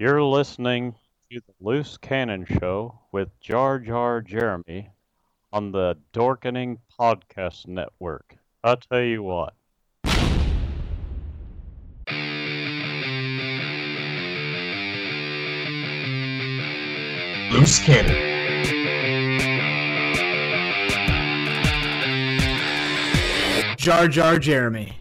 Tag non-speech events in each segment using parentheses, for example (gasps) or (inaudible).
You're listening to the Loose Cannon Show with Jar Jar Jeremy on the Dorkening Podcast Network. I'll tell you what. Loose Cannon. Jar Jar Jeremy.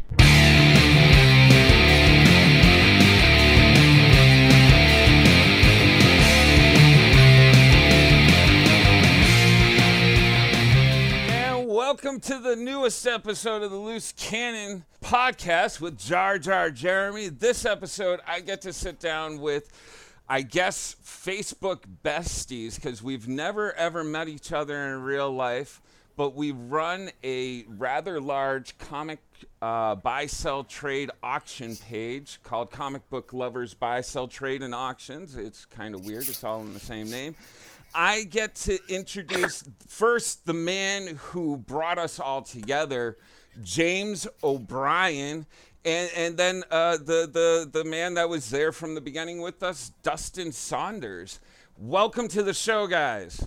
Welcome to the newest episode of the Loose Cannon podcast with Jar Jar Jeremy. This episode, I get to sit down with, I guess, Facebook besties because we've never ever met each other in real life, but we run a rather large comic uh, buy, sell, trade auction page called Comic Book Lovers Buy, Sell, Trade, and Auctions. It's kind of weird, it's all in the same name. I get to introduce first the man who brought us all together, James O'Brien, and and then uh, the the the man that was there from the beginning with us, Dustin Saunders. Welcome to the show, guys.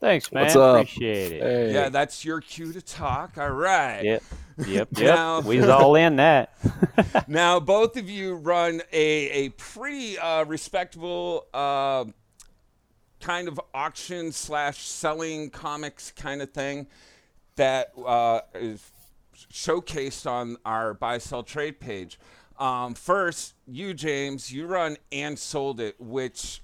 Thanks, man. What's up? Appreciate it. Hey. Yeah, that's your cue to talk. All right. Yep. Yep. (laughs) Now- Yep. We's all in that. (laughs) Now, both of you run a, a pretty uh, respectable uh, kind of auction slash selling comics kind of thing that uh, is showcased on our buy sell trade page. Um, first, you James, you run and sold it, which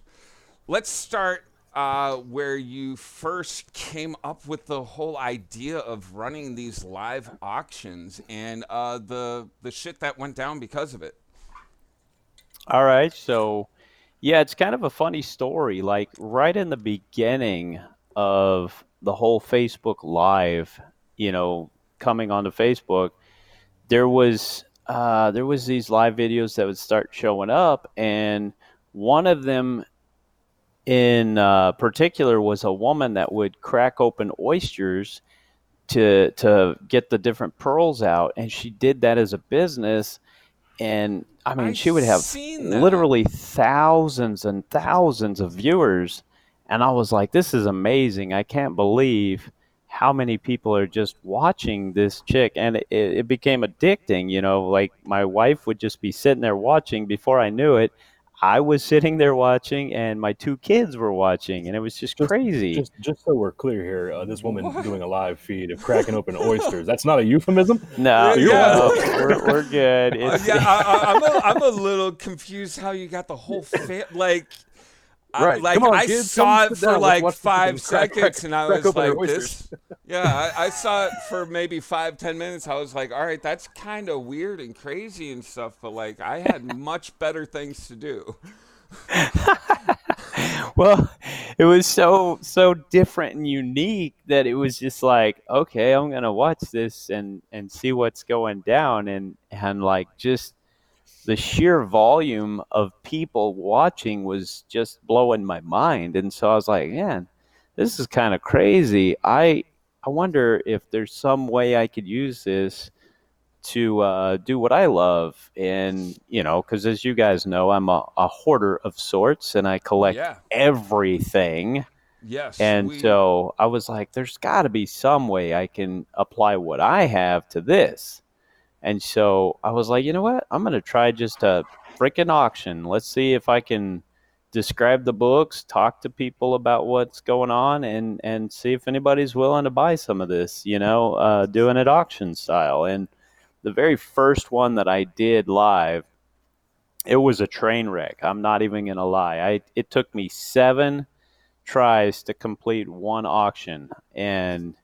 let's start uh, where you first came up with the whole idea of running these live auctions and uh, the the shit that went down because of it. All right. So, yeah, it's kind of a funny story. Like right in the beginning of the whole Facebook Live, you know, coming onto Facebook, there was uh, there was these live videos that would start showing up, and one of them in uh, particular was a woman that would crack open oysters to to get the different pearls out, and she did that as a business. And I mean, I've she would have seen literally thousands and thousands of viewers, and I was like, "This is amazing! I can't believe." how many people are just watching this chick and it, it became addicting you know like my wife would just be sitting there watching before i knew it i was sitting there watching and my two kids were watching and it was just, Just- crazy Just, just so we're clear here, uh, this woman doing a live feed of cracking open oysters. That's not a euphemism. no, Yeah. no, we're, we're good (laughs) Uh, It's- yeah, I, I, I'm, a, I'm a little confused how you got the whole fa- like. I, Right. like Come on, I kids, saw it for down. Like five thing crack- seconds, crack- and I was like, "This." (laughs) Yeah, I, I saw it for maybe five, ten minutes. I was like, "All right, that's kind of weird and crazy and stuff," but like, I had (laughs) much better things to do. (laughs) well it was so so different and unique that it was just like okay i'm gonna watch this and and see what's going down and and like just the sheer volume of people watching was just blowing my mind and so i was like man this is kind of crazy i i wonder if there's some way i could use this to uh, do what I love. And, you know, because as you guys know, I'm a, a hoarder of sorts and I collect Yeah. everything. Yes. And we- so I was like, there's got to be some way I can apply what I have to this. And so I was like, you know what? I'm going to try just a freaking auction. Let's see if I can describe the books, talk to people about what's going on, and, and see if anybody's willing to buy some of this, you know, uh, doing it auction style. And the very first one that I did live, it was a train wreck. I'm not even going to lie. I, it took me seven tries to complete one auction. And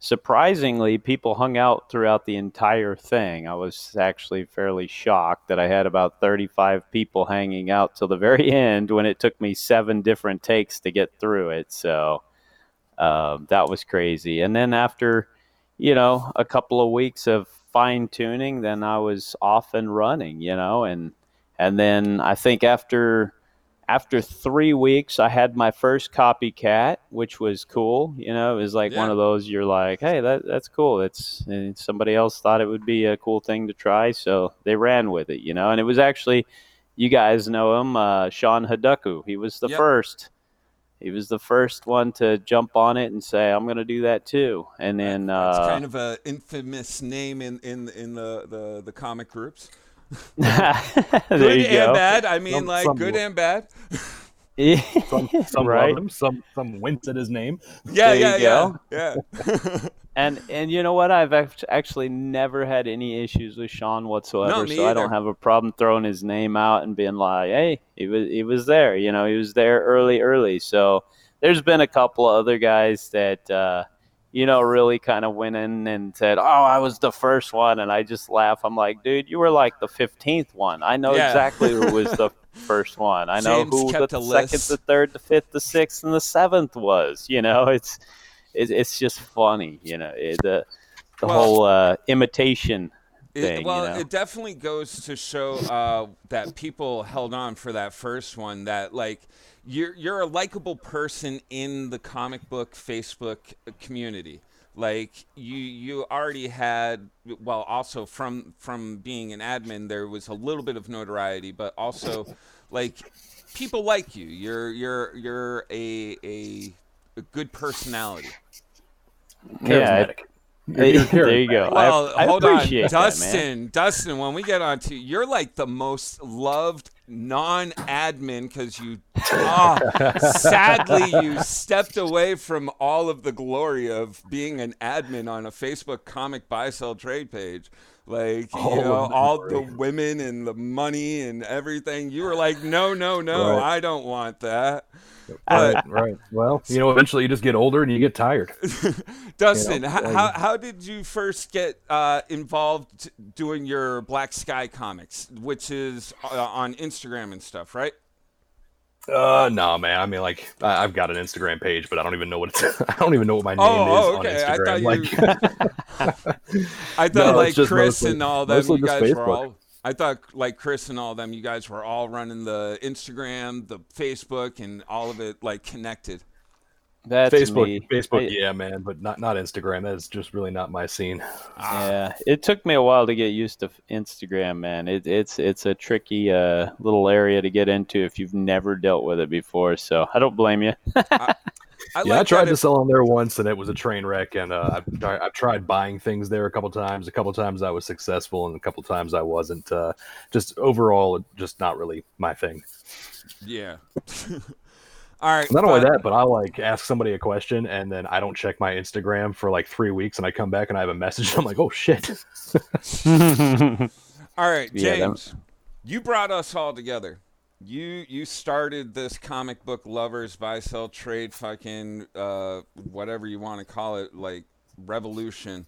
surprisingly, people hung out throughout the entire thing. I was actually fairly shocked that I had about 35 people hanging out till the very (laughs) end when it took me seven different takes to get through it. So um, that was crazy. And then after, you know, a couple of weeks of fine tuning, then I was off and running, you know, and and then I think after after three weeks, I had my first copycat, which was cool. You know, it was like one of those you're like, hey, that that's cool. It's and somebody else thought it would be a cool thing to try, so they ran with it. You know, and it was actually, you guys know him, uh, Sean Haduku. He was the Yep. first. He was the first one to jump on it and say, "I'm going to do that too." And then It's uh, kind of an infamous name in in in the the, the comic groups. (laughs) there Good you and go. bad. I mean, Some- like some good will. and bad. (laughs) Some, some right. love him, some some wince at his name. Yeah, There you yeah, yeah, yeah. (laughs) And and you know what? I've actually never had any issues with Sean whatsoever, me so I don't have a problem throwing his name out and being like, "Hey, he was he was there." You know, he was there early, early. So there's been a couple of other guys that uh, you know really kind of went in and said, "Oh, I was the first one," and I just laugh. I'm like, "Dude, you were like the fifteenth one. I know Yeah. exactly who was the (laughs) first one. I know James who the second, list. the third, the fifth, the sixth, and the seventh was. You know, it's it, it's just funny. You know, it, the the Well- whole uh, imitation It- well, you know? it definitely goes to show uh, that people held on for that first one. That like you're you're a likable person in the comic book Facebook community. Like you you already had well also from from being an admin there was a little bit of notoriety, but also like people like you. You're you're you're a a, a good personality. yeah, Charismatic. it- You're (laughs) there you go. Well, I, hold appreciate on, that, man. Dustin. Dustin, when we get on to you're like the most loved non-admin because you, ah, sadly, you stepped away from all of the glory of being an admin on a Facebook comic buy sell trade page. Like (laughs) All you know, all the women and the money and everything. You were like, no, no, no, Right. I don't want that. Right, right. Well, you know, eventually you just get older and you get tired. (laughs) Dustin, know, how, how, how did you first get uh, involved doing your Black Sky comics, which is uh, on Instagram and stuff, right? Uh, no, man. I mean, like, I, I've got an Instagram page, but I don't even know what it's. (laughs) I don't even know what my name Oh, oh, is okay. on I Instagram. thought like, (laughs) I (laughs) thought No, like Chris mostly- and all them, you guys were all. I thought like Chris and all them, you guys were all running the Instagram, the Facebook, and all of it like connected. That's Facebook, me. Facebook, I- yeah, man, but not not Instagram. That is just really not my scene. Yeah, it took me a while to get used to Instagram, man. It, it's it's a tricky uh, little area to get into if you've never dealt with it before. So I don't blame you. (laughs) I yeah, I tried to it- sell on there once, and it was a train wreck. And uh, I've, tri- I've tried buying things there a couple times. A couple times I was successful, and a couple times I wasn't. Uh, just overall, just not really my thing. Yeah. (laughs) all right. Not only that, but I like ask somebody a question, and then I don't check my Instagram for like three weeks, and I come back and I have a message. (laughs) I'm like, oh shit. (laughs) All right, Yeah, that- James, you brought us all together. You you started this comic book lovers buy sell trade fucking uh, whatever you want to call it like revolution.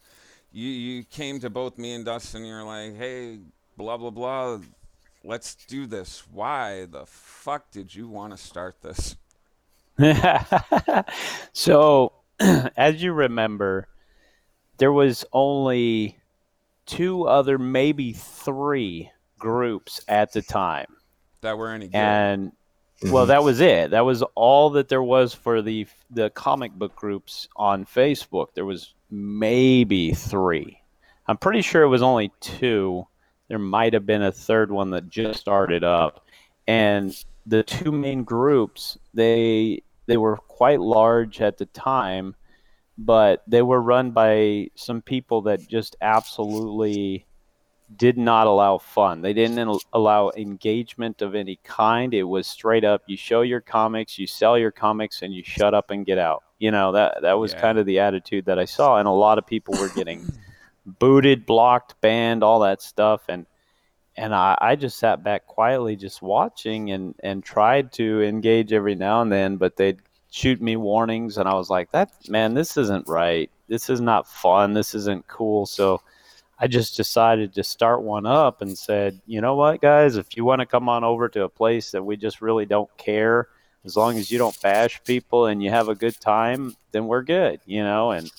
You you came to both me and Dustin. You're like, hey, blah blah blah. Let's do this. Why the fuck did you want to start this? (laughs) so, (clears throat) as you remember, there was only two other, maybe three groups at the time, That were any good? and mm-hmm. well, that was it. That was all that there was for the the comic book groups on Facebook. There was maybe three. I'm pretty sure it was only two. There might have been a third one that just started up, and the two main groups they they were quite large at the time, but they were run by some people that just absolutely did not allow fun. They didn't al- allow engagement of any kind. It was straight up you show your comics, you sell your comics and you shut up and get out. You know, that that was Yeah. kind of the attitude that I saw and a lot of people were getting (coughs) booted, blocked, banned, all that stuff and and I, I just sat back quietly just watching and and tried to engage every now and then, but they'd shoot me warnings and I was like, That man, this isn't right. This is not fun. This isn't cool. So I just decided to start one up and said, you know what, guys, if you want to come on over to a place that we just really don't care, as long as you don't bash people and you have a good time, then we're good, you know. And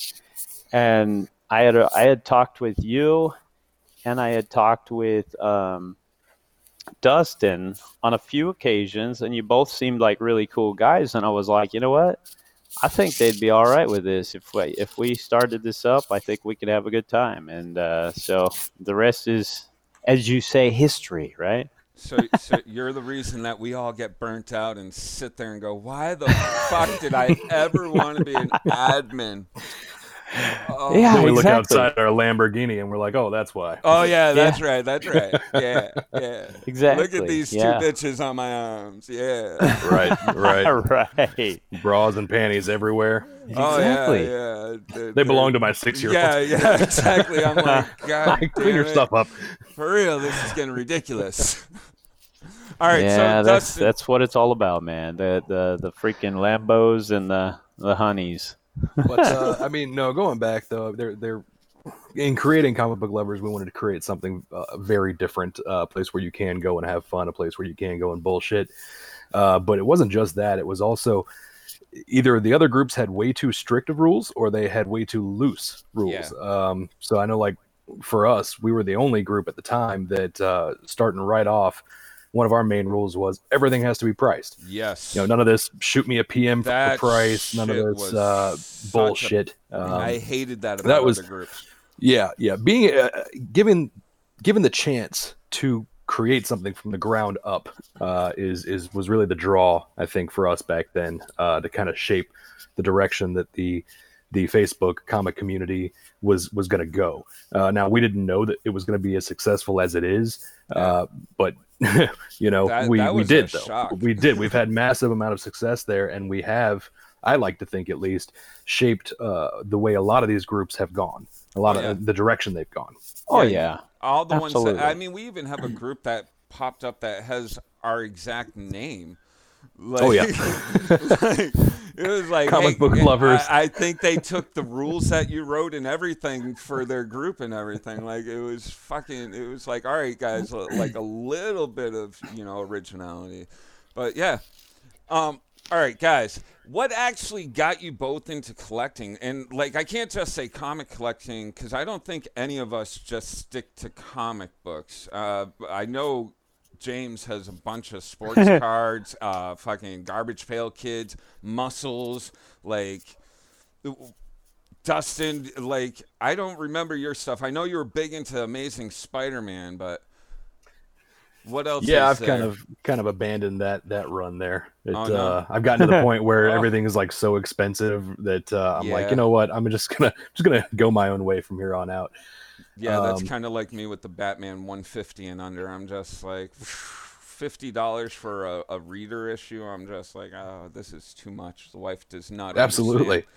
and I had I had talked with you, and I had talked with um, Dustin on a few occasions, and you both seemed like really cool guys. And I was like, you know what? I think they'd be all right with this if we if we started this up. I think we could have a good time, and uh, so the rest is, as you say, history, right? So, so (laughs) you're the reason that we all get burnt out and sit there and go, "Why the fuck did I ever want to be an admin?" Oh, Yeah, Then we look outside our Lamborghini and we're like, oh, that's why. Oh yeah, (laughs) that's right. That's right. Yeah, yeah. Exactly. Look at these yeah. two bitches on my arms. Yeah. right, right. (laughs) right. Bras and panties everywhere. Oh Exactly. yeah, yeah. They're- They belong to my six-year-old. Yeah, yeah, (laughs) exactly. I'm like, God Clean your it. stuff up. For real, this is getting ridiculous. All right, yeah, so that's Dustin, that's what it's all about, man. The the the freaking Lambos and the the honeys. But uh, I mean, no. Going back though, they're they're in creating comic book lovers. We wanted to create something uh, very different, a place where you can go and have fun, a place where you can go and bullshit. Uh, but it wasn't just that; it was also either the other groups had way too strict of rules, or they had way too loose rules. Um, so I know, like for us, we were the only group at the time that uh, starting right off. One of our main rules was everything has to be priced. yes, You know, none of this shoot me a PM for the price. None of this uh, such a- bullshit. Um, I hated that about that was- groups. yeah, yeah. Being uh, given given the chance to create something from the ground up uh, is is was really the draw I think for us back then uh, to kind of shape the direction that the the Facebook comic community was was going to go. Uh, now we didn't know that it was going to be as successful as it is, uh, but (laughs) you know That- we that we did though. shock. We did. We've had massive amount of success there, and we have. I like to think at least shaped uh, the way a lot of these groups have gone, a lot Oh, of yeah. the direction they've gone. Oh Yeah, yeah. All the ones that I mean, we even have a group that popped up that has our exact name. Like, Oh, yeah. (laughs) like, it was like Comic hey, book lovers. I, think they took the rules that you wrote and everything for their group and everything. Like it was fucking. It was like, all right, guys, uh, like a little bit of you know originality, but yeah. Um. All right, guys. What actually got you both into collecting? And like, I can't just say comic collecting because I don't think any of us just stick to comic books. Uh, I know James has a bunch of (laughs) sports cards, uh, fucking garbage pail kids, muscles, like. Dustin, like I don't remember your stuff. I know you were big into Amazing Spider-Man, but what else? Yeah, is I've kind of kind of abandoned that that run there. It, Oh, no. uh, I've gotten to the (laughs) point where Oh. everything is like so expensive that uh, I'm like, you know what? I'm just gonna just gonna go my own way from here on out. Yeah, that's Um, kind of like me with the Batman 150 and under. I'm just like (sighs) fifty dollars for a, a reader issue. I'm just like, oh, this is too much. The wife does not. Absolutely. (laughs)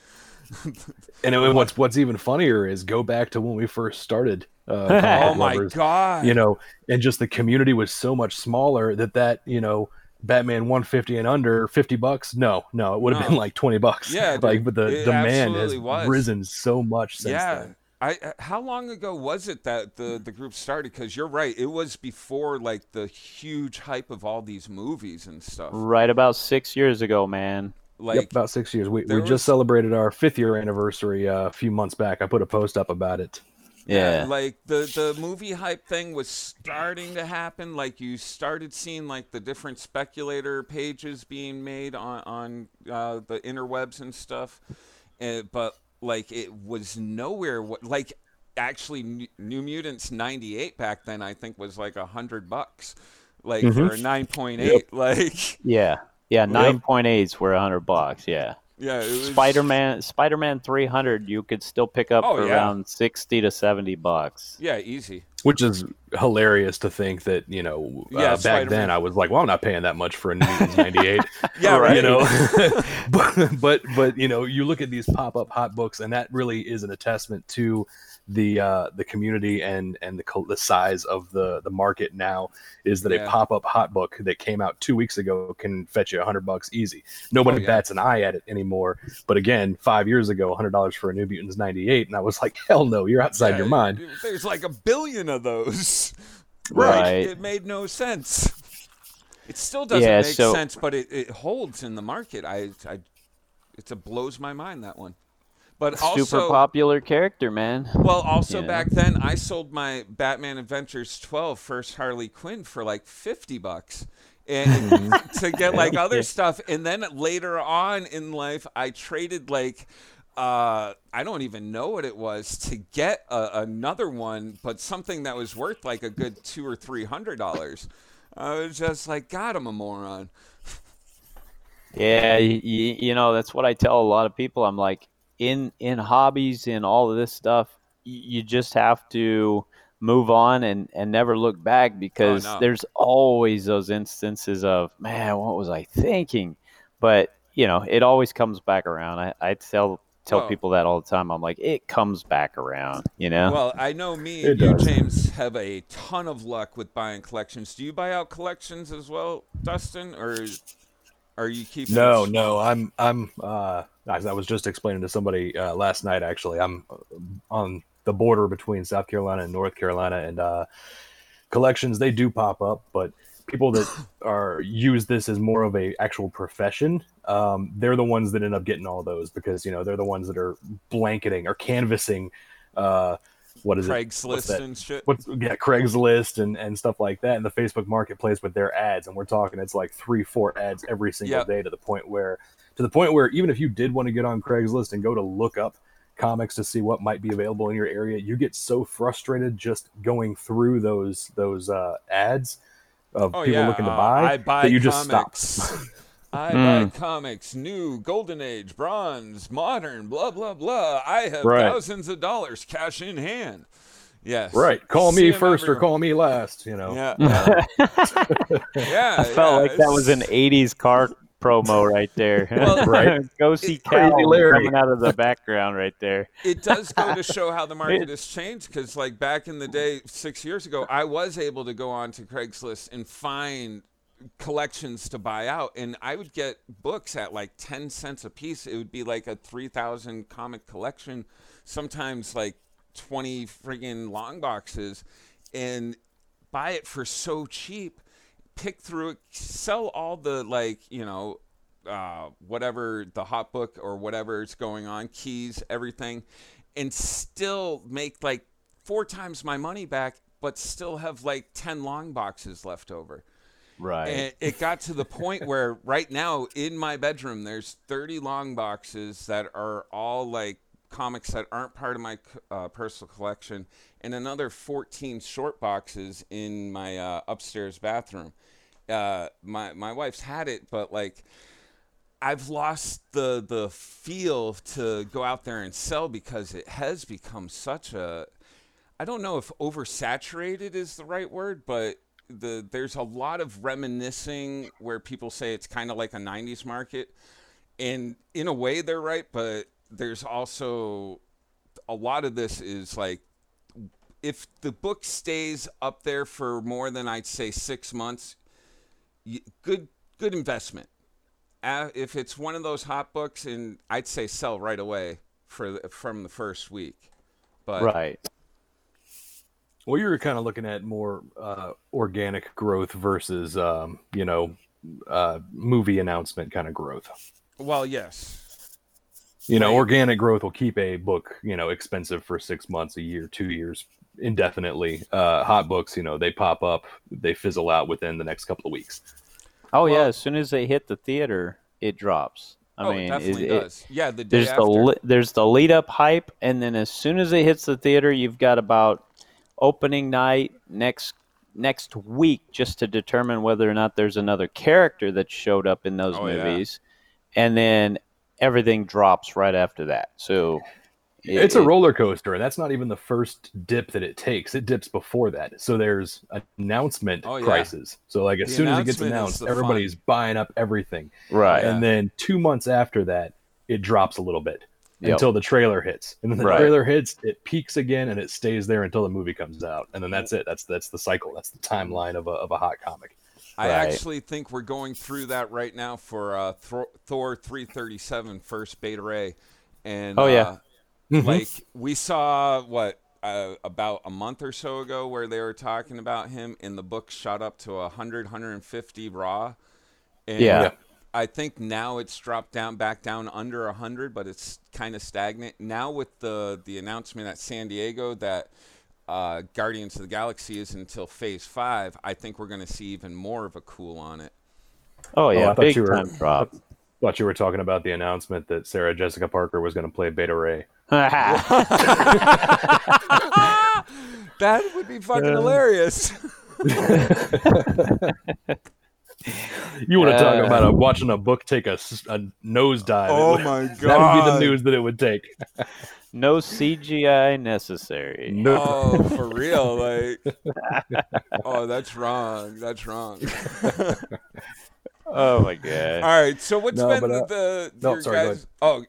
And it- what's what's even funnier is go back to when we first started. Uh, (laughs) Oh my lovers, god. You know, and just the community was so much smaller that that you know. Batman 150 and under 50 bucks? No, no, it would have No. been like 20 bucks. Yeah, (laughs) like but the demand has was. risen so much since yeah. then. I, uh, how long ago was it that the, the group started? Because you're right, it was before like the huge hype of all these movies and stuff. Right about six years ago, man. Like, yep, about six years. We, we was- just celebrated our fifth year anniversary uh, a few months back. I put a post up about it. Yeah. like the the movie hype thing was starting to happen like you started seeing like the different speculator pages being made on on uh, the interwebs and stuff uh, but like it was nowhere like actually New- mutants 98 back then i think was like a hundred bucks like mm-hmm. for a 9.8 like Yeah. Yeah. (laughs) Nine point eights were a hundred bucks. Yeah. Yeah it was Spider Man Spider Man three hundred you could still pick up Oh, for yeah. around sixty to seventy bucks. yeah easy Which is hilarious to think that, you know, Yeah, uh, back Spider-Man. then I was like, well, I'm not paying that much for a New Mutants 98. (laughs) yeah right You know, (laughs) (laughs) but, but, but, you know, you look at these pop up hot books and that really is an attestament to the, uh, the community and, and the, the size of the, the market now is that Yeah. a pop up hot book that came out two weeks ago can fetch you a hundred bucks easy. Nobody Oh, yeah. bats an eye at it anymore. But again, five years ago, a hundred dollars for a New Mutants 98. And I was like, hell no, you're outside Yeah, your mind. There's like a billion of those. (laughs) Right. It made no sense. It still doesn't Yeah, make so- sense, but it, it holds in the market. I, I, it's a blows my mind that one. But also, Super popular character, man. well, also Yeah. back then I sold my Batman Adventures 12 first Harley Quinn for like 50 bucks. And to get like other stuff. And then later on in life, I traded like, uh, I don't even know what it was to get a, another one, but something that was worth like a good two or three hundred dollars. I was just like, God, I'm a moron. Yeah, you, you know that's what I tell a lot of people. I'm like, in in hobbies, in all of this stuff, you just have to move on and and never look back because no. there's always those instances of man, what was I thinking? But you know, it always comes back around. I, I tell tell Well- people that all the time. I'm like, it comes back around. You know. Well, I know me and you. James, have a ton of luck with buying collections. Do you buy out collections as well, Dustin, or are you keeping? No, no, I'm I'm uh as I was just explaining to somebody uh, last night actually. I'm uh, on the border between South Carolina and North Carolina and uh collections they do pop up, but people that (laughs) are use this as more of a actual profession, um they're the ones that end up getting all those because you know, they're the ones that are blanketing or canvassing uh what is it? Craigslist and shit. what's yeah Craigslist and and stuff like that, and the Facebook Marketplace with their ads, and we're talking it's like three four ads every single Yep. day to the point where to the point where even if you did want to get on Craigslist and go to look up comics to see what might be available in your area, you get so frustrated just going through those those uh, ads of Oh people yeah, looking to uh, buy, I buy that you just comics. stop. (laughs) I Mm. buy comics, new, golden age, bronze, modern, blah blah blah. I have Right. thousands of dollars cash in hand. Yes. right, call See me 'em first or call me last. You know, Yeah. Uh, (laughs) yeah. (laughs) I felt yeah, like that was an '80s car promo right there. (laughs) Well, (laughs) Right. (laughs) Go see It- Cal Larry. coming out of the background right there. it does go to show how the market has changed because like back in the day six years ago i was able to go on to craigslist and find collections to buy out and i would get books at like 10 cents a piece it would be like a 3000 comic collection sometimes like 20 friggin long boxes and buy it for so cheap pick through it sell all the like you know uh, whatever the hot book or whatever is going on keys everything and still make like four times my money back but still have like 10 long boxes left over Right. and it got to the point where right now in my bedroom there's 30 long boxes that are all like comics that aren't part of my uh, personal collection and another 14 short boxes in my uh, upstairs bathroom. Uh, my, my wife's had it but like I've lost the the feel to go out there and sell because it has become such a I don't know if oversaturated is the right word, but the there's a lot of reminiscing where people say it's kind of like a 90s market and in a way they're right, but there's also a lot of this is like if the book stays up there for more than I'd say 6 months, y- good good investment uh, if it's one of those hot books, and I'd say sell right away for from the first week. But right. Well, you were kind of looking at more uh, organic growth versus, um, you know, uh, movie announcement kind of growth. well, yes, You know, Right. organic growth will keep a book, you know, expensive for six months, a year, two years, indefinitely. Uh, hot books, you know, they pop up, they fizzle out within the next couple of weeks. Oh yeah. As soon as they hit the theater, it drops. I oh, mean, it is definitely it- does. yeah, the day there's after. the there's the lead up hype, and then as soon as it hits the theater, you've got about opening night next next week just to determine whether or not there's another character that showed up in those Oh, yeah. movies, and then everything drops right after that. So it- it's a it- roller coaster, and that's not even the first dip that it takes. It dips before that. So there's announcement Oh, yeah. prices. So like as The soon as it gets announced, the everybody's buying up everything. right. Yeah. and then two months after that it drops a little bit Yep. until the trailer hits and then the Right. trailer hits it peaks again and it stays there until the movie comes out and then that's it that's that's the cycle that's the timeline of a, of a hot comic I Right. actually think we're going through that right now for uh, Thor, Thor 337 first beta ray, and Oh, yeah. uh, like we saw what uh, about a month or so ago where they were talking about him, in the book shot up to 100, 150 raw. And Yeah. Yeah. I think now it's dropped down back down under 100, but it's kind of stagnant. Now with the the announcement at San Diego that uh, Guardians of the Galaxy is until Phase Five, I think we're going to see even more of a cool on it. oh yeah, I thought big you were- time drop. thought you were talking about the announcement that sarah jessica parker was going to play beta ray (laughs) That would be fucking hilarious. (laughs) you want to talk Uh. about a, watching a book take a, s- a nosedive? Oh would- (laughs) my god! That would be the news that it would take. No CGI necessary. No. Oh, for real? Like, (laughs) oh, that's wrong. That's wrong. (laughs) Oh my god. All right. So what's No, been but, uh, the no, your sorry, guys? Oh,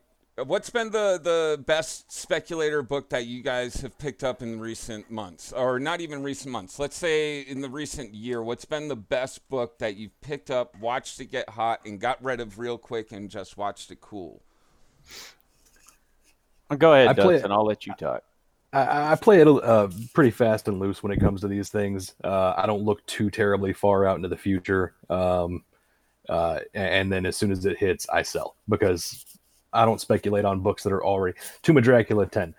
what's been the the best speculator book that you guys have picked up in recent months, or not even recent months? Let's say in the recent year. What's been the best book that you've picked up, watched it get hot, and got rid of real quick, and just watched it cool? Go ahead, I play- Dustin. I'll let you talk. I, I play it uh, pretty fast and loose when it comes to these things. Uh, I don't look too terribly far out into the future. Um, uh, and then as soon as it hits, I sell because I don't speculate on books that are already Tomb of Dracula 10.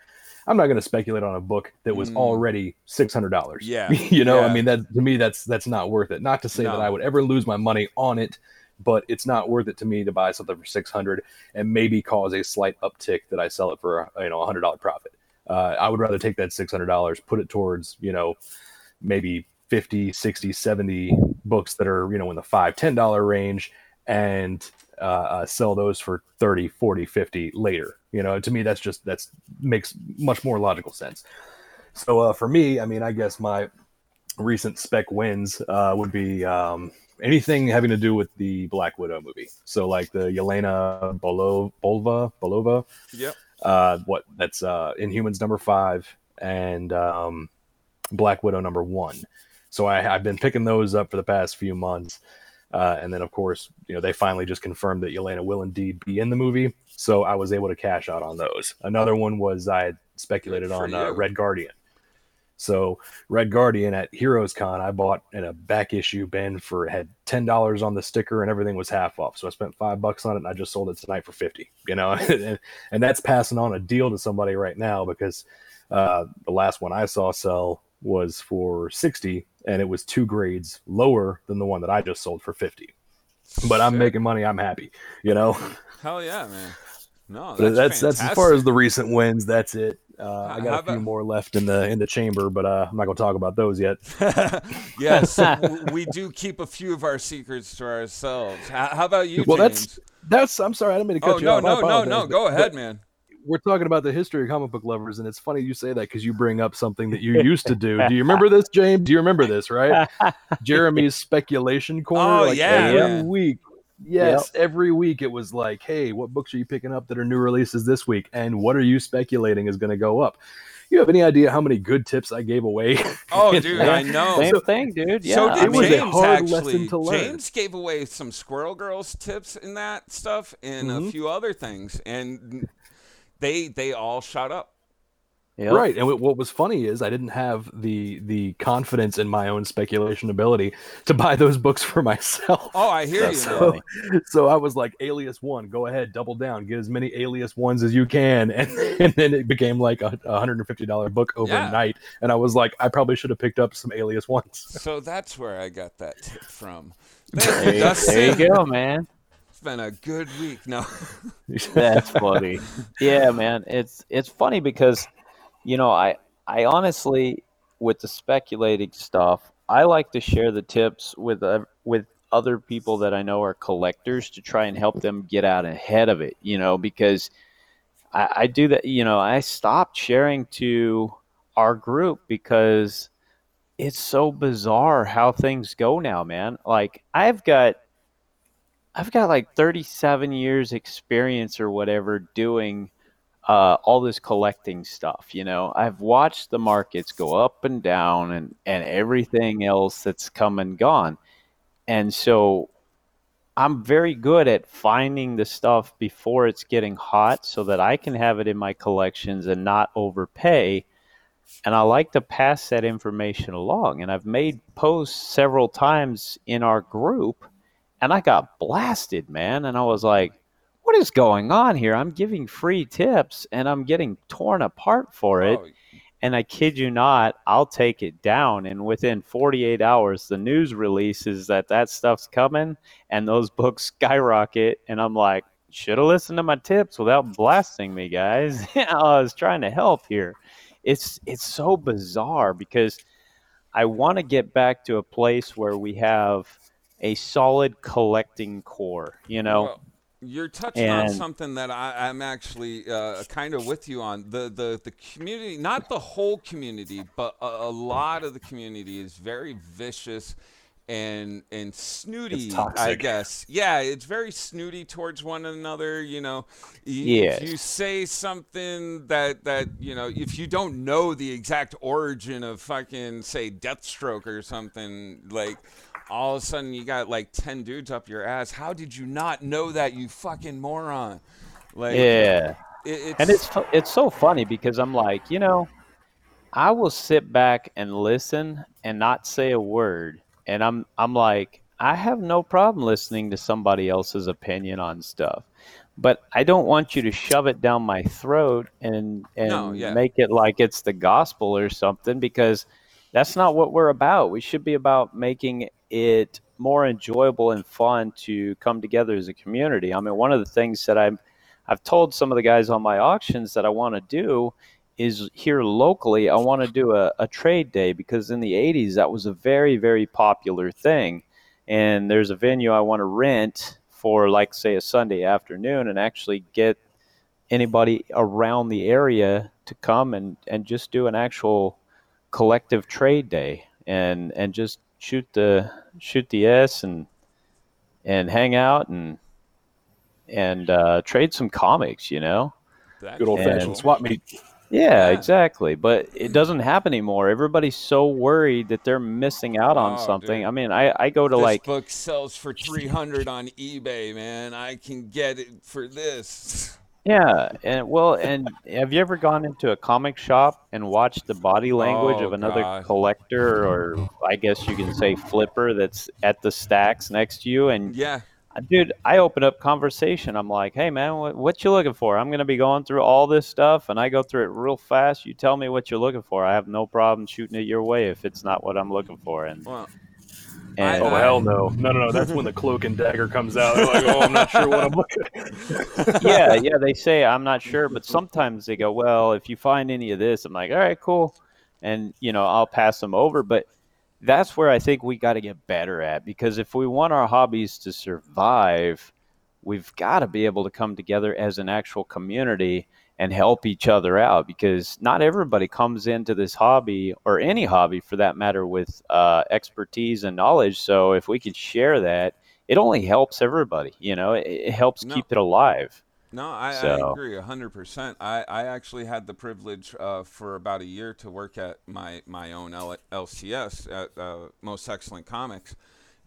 I'm not going to speculate on a book that was Mm. already six hundred dollars. Yeah, (laughs) you know, yeah. I mean that to me that's that's not worth it. Not to say that I would ever lose my money on it, but it's not worth it to me to buy something for six hundred and maybe cause a slight uptick that I sell it for you know a hundred dollar profit. Uh, I would rather take that six hundred dollars, put it towards you know maybe 50 60 70 books that are you know in the five ten dollar range and uh, uh, sell those for 30 40 50 later you know to me that's just that's makes much more logical sense so uh, for me i mean i guess my recent spec wins uh, would be um, anything having to do with the black widow movie so like the yelena Bolo, bolva bolova Yep. uh, what that's uh, Inhumans number five and um, Black Widow number one. So I, I've been picking those up for the past few months, uh, and then of course you know they finally just confirmed that Yelena will indeed be in the movie. So I was able to cash out on those. Another one was I had speculated on uh. Red Guardian. So Red Guardian at Heroes Con, I bought in a back issue bin for it had ten dollars on the sticker and everything was half off. So I spent five bucks on it and I just sold it tonight for fifty. You know, (laughs) and, and that's passing on a deal to somebody right now because uh, the last one I saw sell was for sixty and it was two grades lower than the one that I just sold for fifty. But I'm making money. I'm happy. You know. Hell yeah, man. No, that's that's that's, as far as the recent wins. That's it. Uh, I How got a few about- more left in the in the chamber, but uh, I'm not going to talk about those yet. (laughs) yes, we do keep a few of our secrets to ourselves. How, how about you, Well, James? that's that's. I'm sorry, I didn't mean to cut oh you no, off. I no, no, no. but- Go but ahead, man. We're talking about the history of comic book lovers, and it's funny you say that because you bring up something that you (laughs) used to do. Do you remember this, James? Do you remember this? Right, (laughs) Jeremy's speculation corner. Oh, like yeah, every man. week. Yes, every week it was like, hey, what books are you picking up that are new releases this week, and what are you speculating is going to go up? You have any idea how many good tips I gave away? (laughs) Oh, dude, I know. (laughs) Same thing, dude. Yeah. so did it was mean, a James hard actually. lesson to learn. James gave away some Squirrel Girls tips in that stuff and a Mhm. few other things, and they they all shot up. Yep. Right, and what was funny is I didn't have the the confidence in my own speculation ability to buy those books for myself. Oh, I hear (laughs) you. That's man. funny. so I was like, Alias One, go ahead, double down, get as many Alias Ones as you can, (laughs) and, and then it became like a, a hundred and fifty dollar book overnight, and I was like, I probably should have picked up some Alias Ones. (laughs) So that's where I got that tip from. There, you- you, there you go, man. It's been a good week. No. That's funny. yeah, man. It's it's funny because, you know, I I honestly with the speculating stuff, I like to share the tips with uh, with other people that I know are collectors to try and help them get out ahead of it. You know, because I, I do that. You know, I stopped sharing to our group because it's so bizarre how things go now, man. Like I've got I've got like 37 years experience or whatever doing uh, all this collecting stuff. You know, I've watched the markets go up and down and, and everything else that's come and gone. And so I'm very good at finding the stuff before it's getting hot so that I can have it in my collections and not overpay. And I like to pass that information along. And I've made posts several times in our group and I got blasted, man. And I was like, what is going on here? I'm giving free tips and I'm getting torn apart for it. Oh, And I kid you not, I'll take it down. And within 48 hours, the news releases that that stuff's coming and those books (laughs) skyrocket. And I'm like, should have listened to my tips without blasting me, guys. (laughs) I was trying to help here. It's it's so bizarre because I want to get back to a place where we have a solid collecting core. You know, Well, you're touching on something that I, I'm actually uh, kind of with you on. The, the the community, not the whole community, but a, a lot of the community is very vicious and and snooty. I guess. Yeah, it's very snooty towards one another. You know, Y- Yes. if you say something that that you know, if you don't know the exact origin of fucking say Deathstroke or something like. All of a sudden, you got like ten dudes up your ass. How did you not know that, you fucking moron? Like, yeah. it, it's, and it's it's so funny because I'm like, you know, I will sit back and listen and not say a word, and I'm I'm like, I have no problem listening to somebody else's opinion on stuff, but I don't want you to shove it down my throat and and No, yeah. make it like it's the gospel or something because that's not what we're about. We should be about making it more enjoyable and fun to come together as a community. I mean, one of the things that I'm I've told some of the guys on my auctions that I want to do is here locally. I want to do a, a trade day because in the 80s that was a very very popular thing, and there's a venue I want to rent for like say a Sunday afternoon and actually get anybody around the area to come and and just do an actual collective trade day and and just shoot the shoot the s and and hang out and and uh, trade some comics you know that- Good old fashioned swap meet. yeah, Yeah. exactly but it doesn't happen anymore everybody's so worried that they're missing out on Oh, something dude. i mean i i go to This like book sells for 300 on eBay, man. I can get it for this. (laughs) Yeah, and well, and have you ever gone into a comic shop and watched the body language Oh, of another God. collector, or I guess you can say flipper, that's at the stacks next to you? And Yeah. dude, I open up conversation. I'm like, "Hey, man, what, what you looking for? I'm gonna be going through all this stuff, and I go through it real fast. You tell me what you're looking for. I have no problem shooting it your way if it's not what I'm looking for." And, Well, and Oh hell no, no, no, no! That's when the (laughs) cloak and dagger comes out. They're like, oh, I'm not sure what I'm (laughs) looking. at. yeah, (laughs) yeah, they say I'm not sure, but sometimes they go, "Well, if you find any of this," I'm like, "All right, cool," and you know, I'll pass them over. But that's where I think we got to get better at because if we want our hobbies to survive, we've got to be able to come together as an actual community and help each other out because not everybody comes into this hobby or any hobby for that matter with uh, expertise and knowledge. So if we could share that, it only helps everybody. You know, it, it helps No. keep it alive. No, I, I So- agree hundred percent. I, I actually had the privilege uh, for about a year to work at my my own L- LCS at uh, Most Excellent Comics.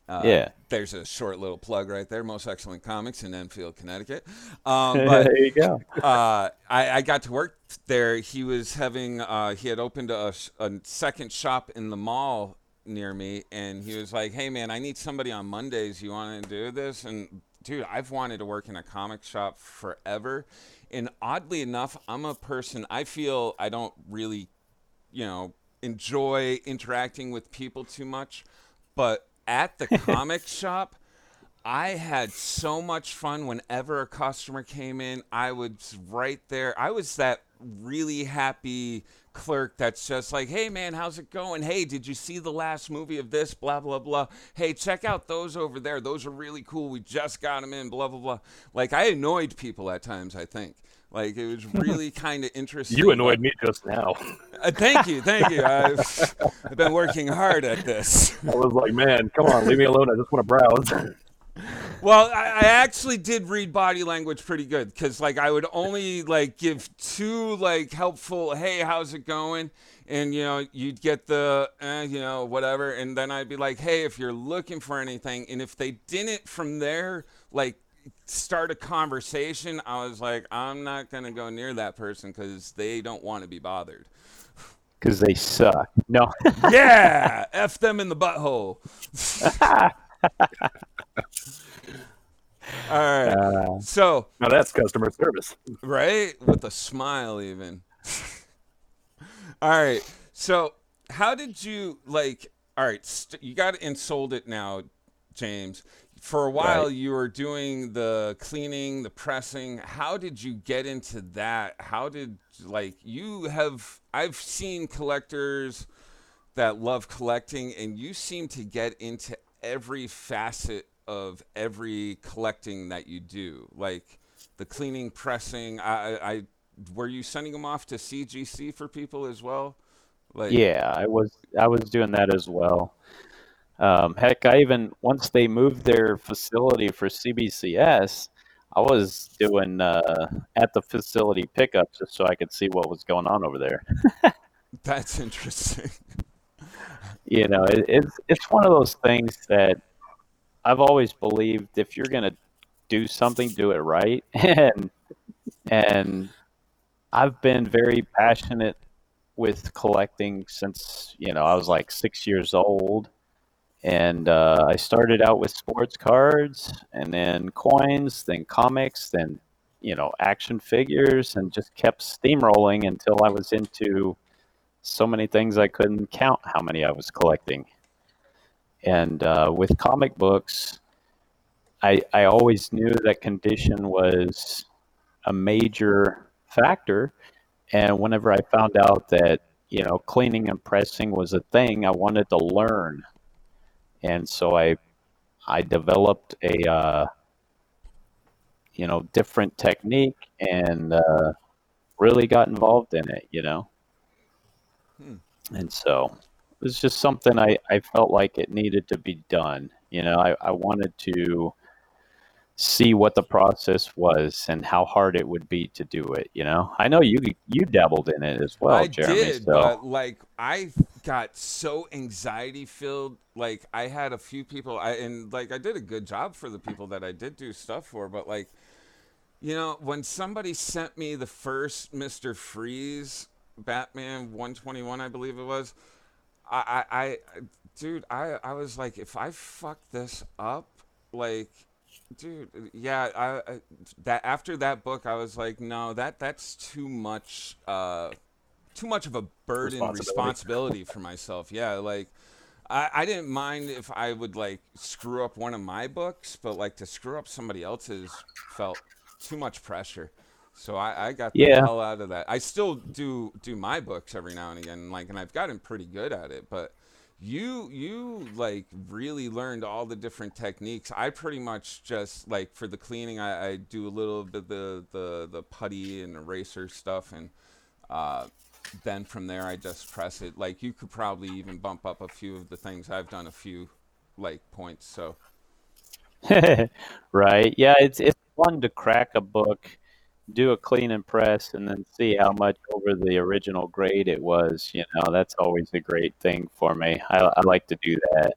Uh, Yeah. there's a short little plug right there. Most Excellent Comics in Enfield, Connecticut. (laughs) Um, but there you go. uh, I, I got to work there. He was having uh, he had opened a, a second shop in the mall near me, and he was like, "Hey man, I need somebody on Mondays. You want to do this?" And dude, I've wanted to work in a comic shop forever. And oddly enough, I'm a person. I feel I don't really, you know, enjoy interacting with people too much, but at the comic (laughs) shop. I had so much fun whenever a customer came in. I was right there. I was that really happy clerk that's just like, hey man, how's it going? Hey, did you see the last movie of this? Blah, blah, blah. Hey, check out those over there. Those are really cool. We just got them in, blah, blah, blah. Like, I annoyed people at times, I think. Like, it was (laughs) really kind of interesting. You annoyed me just now. Uh, thank you, thank you. I've, (laughs) I've been working hard at this. I was like, man, come on, leave me alone. I just want to browse. (laughs) Well, I, I actually did read body language pretty good because, like, I would only like give two like helpful, "Hey, how's it going?" and you know, you'd get the, eh, you know, whatever, and then I'd be like, "Hey, if you're looking for anything," and if they didn't from there, like, start a conversation, I was like, "I'm not gonna go near that person because they don't want to be bothered." because they suck. No, (laughs) yeah, f them in the butthole. (laughs) All right, uh, so. Now that's customer service. right with a smile even (laughs) all right so how did you like all right st- you got and sold it now james for a while Right. you were doing the cleaning the pressing how did you get into that how did like you have i've seen collectors that love collecting, and you seem to get into every facet of every collecting that you do, like the cleaning, pressing. I, I, were you sending them off to CGC for people as well? Like, yeah, I was. I was doing that as well. Um, heck, I even once they moved their facility for CBCS, I was doing uh, at the facility pickups just so I could see what was going on over there. (laughs) That's interesting. you know, it, it's it's one of those things that I've always believed if you're gonna do something, do it right, (laughs) and and I've been very passionate with collecting since you know I was like six years old, and uh, I started out with sports cards, and then coins, then comics, then you know action figures, and just kept steamrolling until I was into so many things I couldn't count how many I was collecting. And uh, with comic books, I I always knew that condition was a major factor. And whenever I found out that you know cleaning and pressing was a thing, I wanted to learn and so I I developed a uh, you know different technique and uh, really got involved in it. You know, hmm. and so it was just something I I felt like it needed to be done. You know, I, I wanted to see what the process was and how hard it would be to do it. You know, I know you you dabbled in it as well, I Jeremy. did, so. but like I got so anxiety filled. Like I had a few people, I and like I did a good job for the people that I did do stuff for, but like, you know, when somebody sent me the first Mister Freeze Batman 121, I believe it was, I, I, I dude, I, I was like, if I fuck this up, like dude yeah I, I, that after that book i was like no that that's too much uh too much of a burden responsibility, responsibility for myself yeah like I, I didn't mind if i would like screw up one of my books but like to screw up somebody else's felt too much pressure so I, I got the yeah. hell out of that. I still do do my books every now and again, like, and I've gotten pretty good at it. But you you like really learned all the different techniques. I pretty much just like for the cleaning i, I do a little bit the the the putty and eraser stuff and uh, then from there i just press it. Like you could probably even bump up a few of the things. I've done a few like points so. (laughs) Right. Yeah it's it's fun to crack a book do a clean and press and then see how much over the original grade it was. You know, that's always a great thing for me. I, I like to do that.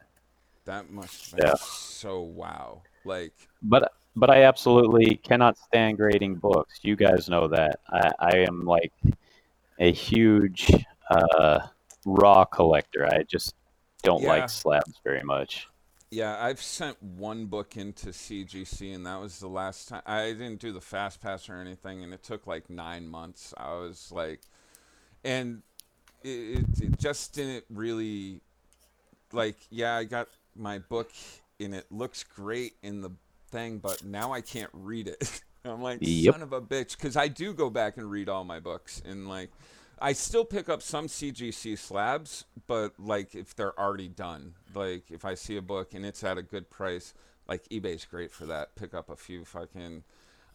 That must yeah. so wow. Like, but but I absolutely cannot stand grading books. You guys know that. I, I am like a huge uh, raw collector. I just don't yeah. like slabs very much. Yeah, I've sent one book into CGC, and that was the last time. I didn't do the fast pass or anything, and it took like nine months. I was like, and it, it just didn't really, like, yeah, I got my book, and it looks great in the thing, but now I can't read it. (laughs) I'm like, yep. son of a bitch, because I do go back and read all my books, and like, I still pick up some CGC slabs, but like if they're already done, like if I see a book and it's at a good price, like eBay's great for that. Pick up a few fucking.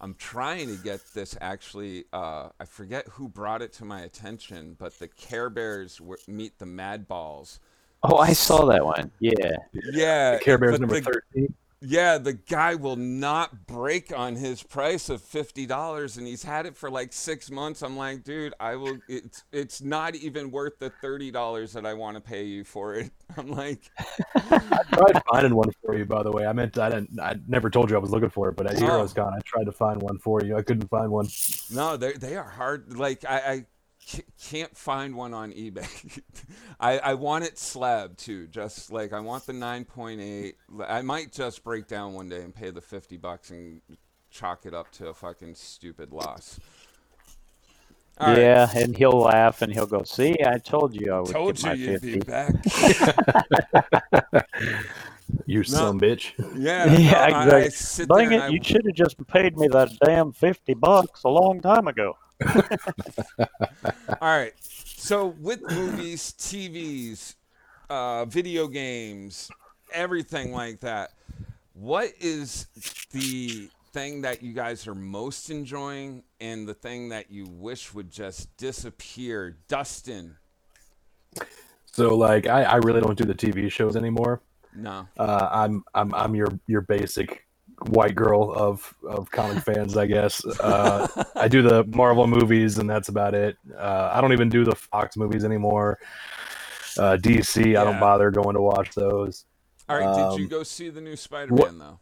I'm trying to get this actually. Uh, I forget who brought it to my attention, but the Care Bears w- meet the Mad Balls. Oh, I saw that one. Yeah. Yeah. The Care Bears number the, 13. Yeah, the guy will not break on his price of fifty dollars, and he's had it for like six months. I'm like, dude, I will. It's it's not even worth the thirty dollars that I want to pay you for it. (laughs) I'm like, I tried finding one for you, by the way. I meant I didn't. I never told you I was looking for it, but at Heroes Con, I tried to find one for you. I couldn't find one. No, they they are hard. Like I, I can't find one on eBay. (laughs) I, I want it slab too. Just like I want the 9.8. I might just break down one day and pay the 50 bucks and chalk it up to a fucking stupid loss. All yeah, right. and he'll laugh and he'll go, "See, I told you I would told get you my 50. you'd be back." (laughs) you no. son bitch. Yeah, (laughs) yeah, no, exactly. Dang it! You should have just paid me that damn fifty bucks a long time ago. (laughs) All right. So with movies, TVs, uh, video games, everything like that. What is the thing that you guys are most enjoying and the thing that you wish would just disappear? Dustin. So like I, I really don't do the TV shows anymore. No. Uh, I'm I'm I'm your your basic white girl of of comic fans, I guess. Uh, (laughs) I do the Marvel movies, and that's about it. Uh, I don't even do the Fox movies anymore. Uh, DC, I don't bother going to watch those. All right. did you Um, go see the new Spider-Man though?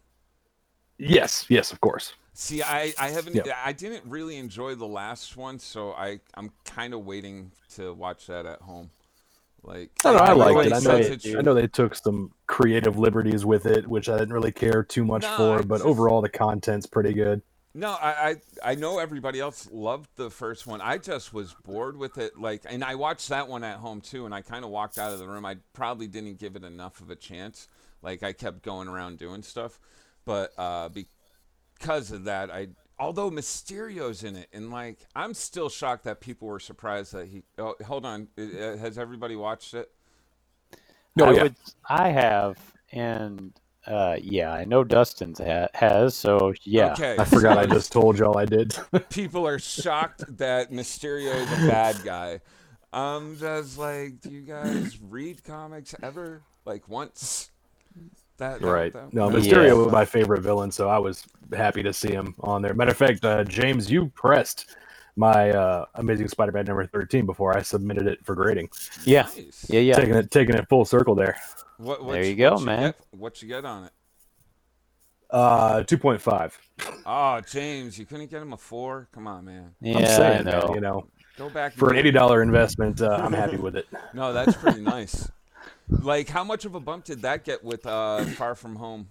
Yes, yes, of course. See, I, I haven't Yeah. I didn't really enjoy the last one, so I I'm kind of waiting to watch that at home. Like I, know, I liked it. I know, it. I know they took some creative liberties with it, which I didn't really care too much No, for. But just- overall, the content's pretty good. No, I, I I know everybody else loved the first one. I just was bored with it. Like, and I watched that one at home too, and I kind of walked out of the room. I probably didn't give it enough of a chance. Like, I kept going around doing stuff, but uh, because of that, I although Mysterio's in it, and like, I'm still shocked that people were surprised that he. Oh, hold on, Uh, has everybody watched it? Oh, I yeah. would. I have, and uh, yeah, I know Dustin's ha- has. So yeah, Okay, I forgot I just (laughs) told y'all I did. people are shocked (laughs) that Mysterio is a bad guy. I'm just like, do you guys read comics ever? Like once? That, that- Right. that- No, that- Mysterio Yeah. was my favorite villain, so I was happy to see him on there. Matter of fact, uh, James, you pressed my uh, Amazing Spider-Man number thirteen before I submitted it for grading. yeah, Nice. yeah, yeah. Taking it, taking it full circle there. What, what There you go, what man. Get, what you get on it? Uh, two point five. Oh, James, you couldn't get him a four? Come on, man. Yeah, I'm saying, I know. man, you know, Go back for an eighty dollar investment, uh, I'm happy with it. (laughs) No, that's pretty nice. Like, how much of a bump did that get with uh, Far From Home?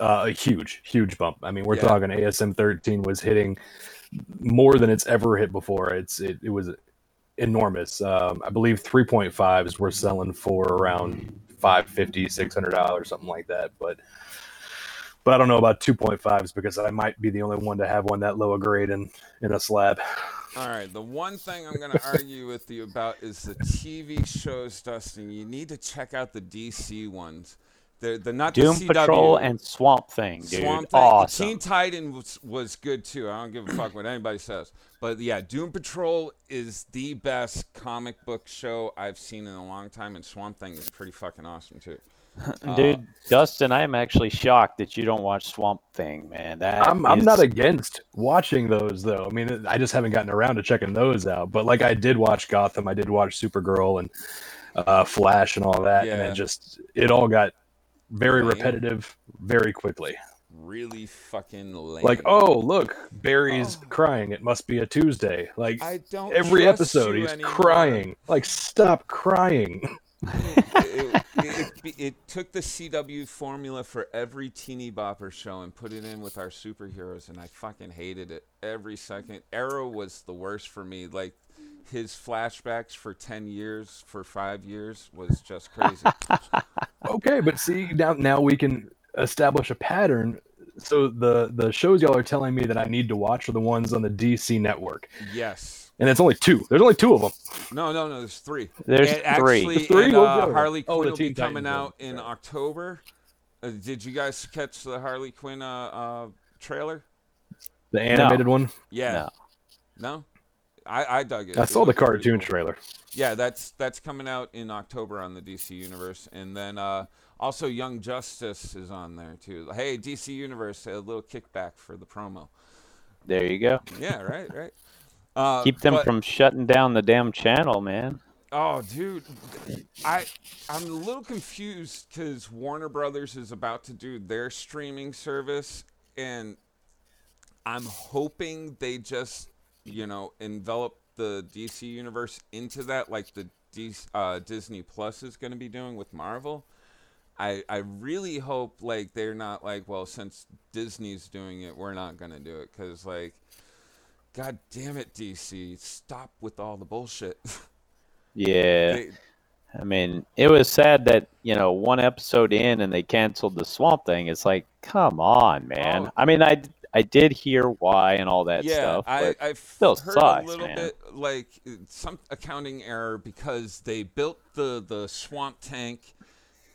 Uh, a huge, huge bump. I mean, we're Yeah. talking ASM 13 was hitting more than it's ever hit before. It's it, it was enormous. Um, I believe 3.5s were selling for around 550 600 dollars, something like that. But but I don't know about 2.5s because I might be the only one to have one that low a grade in in a slab. All right, the one thing I'm going to argue with you about is the TV shows, Dustin. You need to check out the DC ones. They're, they're not Doom the CW. Patrol and Swamp Thing, dude. Swamp Thing. Awesome. Teen Titan was, was good too. I don't give a fuck what anybody says. But yeah, Doom Patrol is the best comic book show I've seen in a long time, and Swamp Thing is pretty fucking awesome too. Uh, Dude, Dustin, I am actually shocked that you don't watch Swamp Thing, man. That I'm I'm not against watching those though. I mean, I just haven't gotten around to checking those out. But like I did watch Gotham, I did watch Supergirl and uh, Flash and all that, and it just it all got very Lame. repetitive very quickly. Really fucking lame. Like, oh look, Barry's crying. It must be a Tuesday. Like I don't. every episode, he's anymore. crying. Like, stop crying. it, it, it, it took the CW formula for every teeny bopper show and put it in with our superheroes, and I fucking hated it every second. Arrow was the worst for me. Like his flashbacks for ten years, for five years, was just crazy. (laughs) Okay, but see now now we can establish a pattern. So the the shows y'all are telling me that I need to watch are the ones on the DC network, yes. And it's only two. There's only two of them. No, no, no. There's three. There's And three. Actually, There's three? and, uh, was the other Harley one? Oh, Quinn will be Teen Titans coming out in Right. October. Uh, did you guys catch the Harley Quinn uh, uh, trailer? The animated one. Yeah. No. No? I, I dug it. I It saw the cartoon cool. trailer. Yeah, that's that's coming out in October on the DC Universe, and then uh, also Young Justice is on there too. Hey, DC Universe, a little kickback for the promo. There you go. Yeah, right, right. Uh, Keep them but- from shutting down the damn channel, man. Oh, dude, I I'm a little confused because Warner Brothers is about to do their streaming service, and I'm hoping they just you know envelop the DC universe into that, like the D- uh, Disney Plus is going to be doing with Marvel. I I really hope like they're not like well since Disney's doing it, we're not going to do it because like. God damn it, DC! Stop with all the bullshit. (laughs) Yeah. They- I mean, it was sad that, you know, one episode in and they canceled the Swamp Thing. It's like, come on, man. Oh. I mean, I I did hear why and all that yeah, stuff. I, I've still heard sucks, a little man. bit like some accounting error because they built the the swamp tank,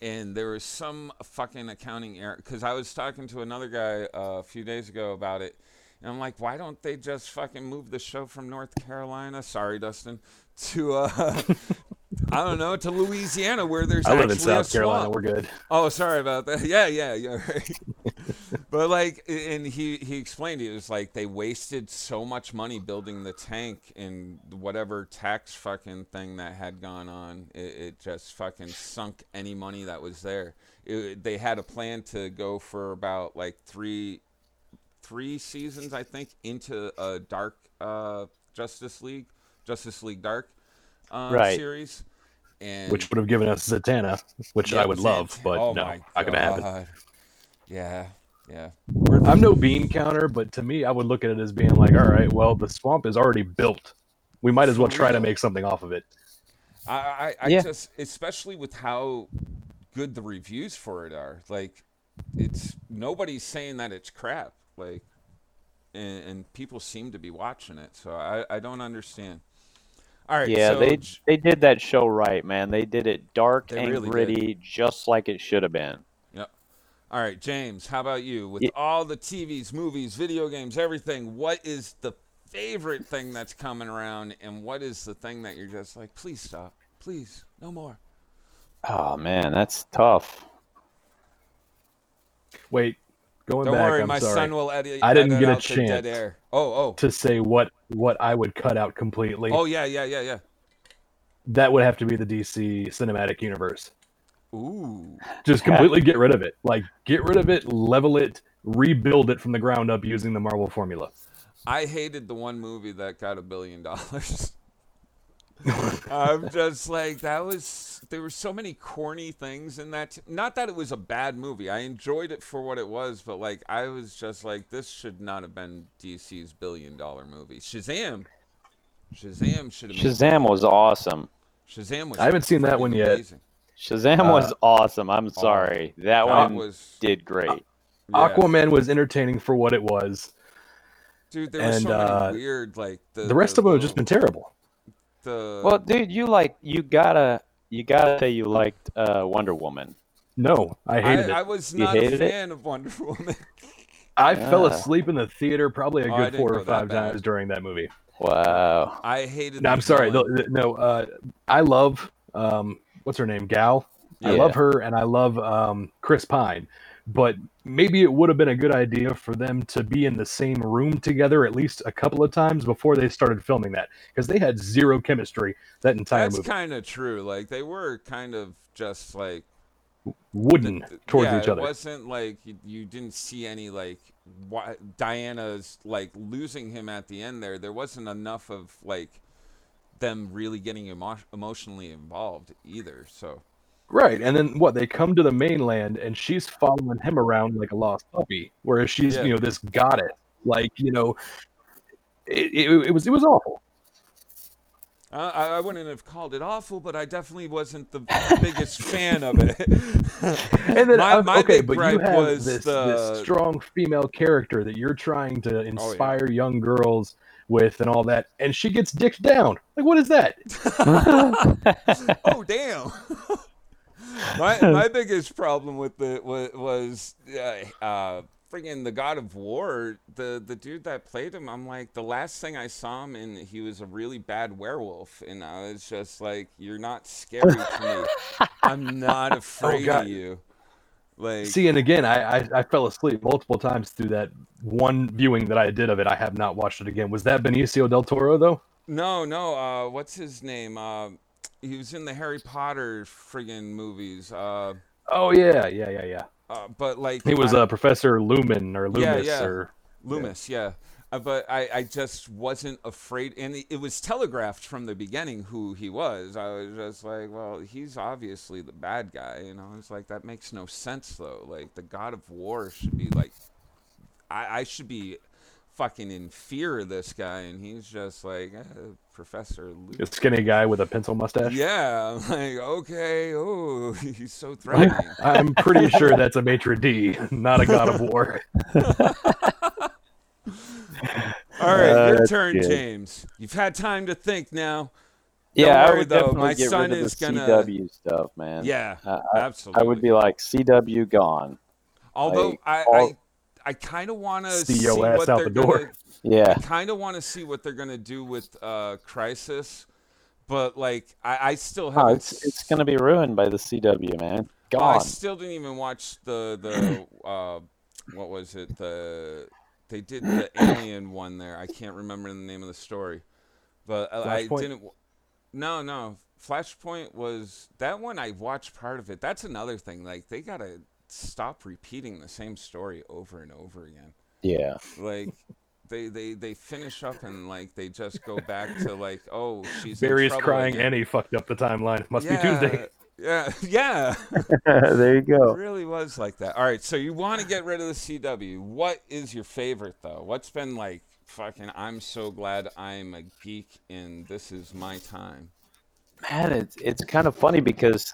and there was some fucking accounting error. Because I was talking to another guy uh, a few days ago about it, and I'm like, why don't they just fucking move the show from North Carolina? Sorry, Dustin, to uh, (laughs) I don't know to Louisiana where there's I live in South Carolina. We're good. Oh, sorry about that. (laughs) Yeah, yeah, yeah. Right. (laughs) but like, and he he explained it was like they wasted so much money building the tank and whatever tax fucking thing that had gone on. It, it just fucking sunk any money that was there. It, they had a plan to go for about like three three seasons, I think, into a dark uh, Justice League, Justice League Dark uh, Right. series. And Which would have given us Zatanna, which yeah, I would love, but oh no, my not gonna happen. God. Yeah, yeah. I'm no bean counter, but to me, I would look at it as being like, all right, well, the swamp is already built. We might as well try to make something off of it. I, I, I Yeah. just, especially with how good the reviews for it are. Like, it's nobody's saying that it's crap. Like, and, and people seem to be watching it. So I, I don't understand. All right. Yeah, so they they did that show right, man. They did it dark and really did. gritty, just like it should have been. Yep. All right, James. How about you? With Ye- all the TVs, movies, video games, everything, what is the favorite thing that's coming around, and what is the thing that you're just like, please stop, please, no more. Oh man, that's tough. Wait, going Don't back, worry, I'm my sorry. son will edit. I didn't edit get a chance. air. Oh, oh, to say what what I would cut out completely. oh, yeah, yeah, yeah, yeah. That would have to be the DC cinematic universe. Ooh, Just completely get rid of it. Like get rid of it, level it, rebuild it from the ground up using the Marvel formula. I hated the one movie that got a billion dollars. (laughs) I'm just like that was there were so many corny things in that. Not that it was a bad movie. I enjoyed it for what it was, but like I was just like this should not have been DC's billion dollar movie. Shazam, Shazam should have. been Shazam was awesome. Shazam was. I haven't seen that freaking one yet. amazing. Shazam Uh, was awesome. I'm sorry. that That one was did great. yeah. Aquaman was entertaining for what it was. Dude, there were and, so uh, many weird like the The rest of them have just been terrible. The Well, dude, you like you gotta you gotta say you liked uh, Wonder Woman. No, I hated I, I it. was You not a hated it? fan of Wonder Woman. (laughs) I fell asleep in the theater probably a Oh, I good didn't four go or that five bad. times during that movie. Wow. I hated. No, the I'm sorry. villain. the- the- no, uh, I love um, what's her name, Gal. I Yeah. love her, and I love um, Chris Pine. But maybe it would have been a good idea for them to be in the same room together at least a couple of times before they started filming that, because they had zero chemistry that entire That's movie. kind of true. Like they were kind of just like Wooden th- towards yeah, each other. It wasn't like you, you didn't see any like why, Diana's like losing him at the end there. There wasn't enough of like them really getting emo- emotionally involved either. So Right, and then what? They come to the mainland, and she's following him around like a lost puppy, whereas she's Yeah. you know this goddess. Like you know, it, it, it was it was awful. uh, I, I wouldn't have called it awful, but I definitely wasn't the biggest (laughs) fan of it. And then (laughs) My- uh, my okay, but you have was this, the- Oh, this strong female character that you're trying to yeah. inspire young girls with, and all that, and she gets dicked down. Like, what is that? (laughs) oh damn. My (laughs) my biggest problem with it was, was uh, uh friggin' the God of War. The the dude that played him, I'm like the last thing I saw him in, he was a really bad werewolf, and I was just like, you're not scary to me. I'm not (laughs) afraid God. of you. Like See, and again, I, I I fell asleep multiple times through that one viewing that I did of it. I have not watched it again. Was that Benicio del Toro though? no, no. Uh, what's his name? Uh, he was in the Harry Potter friggin' movies. Uh, Oh yeah, yeah, yeah, yeah. uh, but like He was a uh, Professor Lumen or Yeah, Loomis yeah. or Loomis, yeah. Uh, but I, I just wasn't afraid, and it- was telegraphed from the beginning who he was. I was just like, well, he's obviously the bad guy, and I was like, that makes no sense though. Like the God of War should be like, I, I should be fucking in fear of this guy, and he's just like eh, Professor a skinny guy with a pencil mustache. Yeah, I'm like okay, oh, (laughs) he's so (laughs) threatening. I'm pretty sure that's a maitre d, not a god of war. (laughs) All right, uh, your turn, good. James. You've had time to think now. Yeah, I worry, would though, definitely my get son rid of is the gonna- CW stuff, man. Yeah, I, I, absolutely. I would be like CW gone. Although like, I, all- I, I kind of want to see your ass what out they're the door. gonna. Yeah, I kind of want to see what they're gonna do with uh, Crisis, but like I, I still haven't. it's it's gonna be ruined by the CW, man. Oh, I still didn't even watch the the (clears throat) uh, what was it the they did the alien one there. I can't remember the name of the story, but I, I didn't. No, no. Flashpoint was that one. I watched part of it. That's another thing. Like they gotta stop repeating the same story over and over again. yeah, Like. They, they, they finish up and like they just go back to like oh she's in Barry's trouble crying again. and he fucked up the timeline. Must yeah, be Tuesday. (laughs) yeah yeah (laughs) there you It go. really was like that. All right, so you want to get rid of the CW. What is your favorite though? What's been like fucking I'm so glad I'm a geek and this is my time. Man, it's it's kind of funny because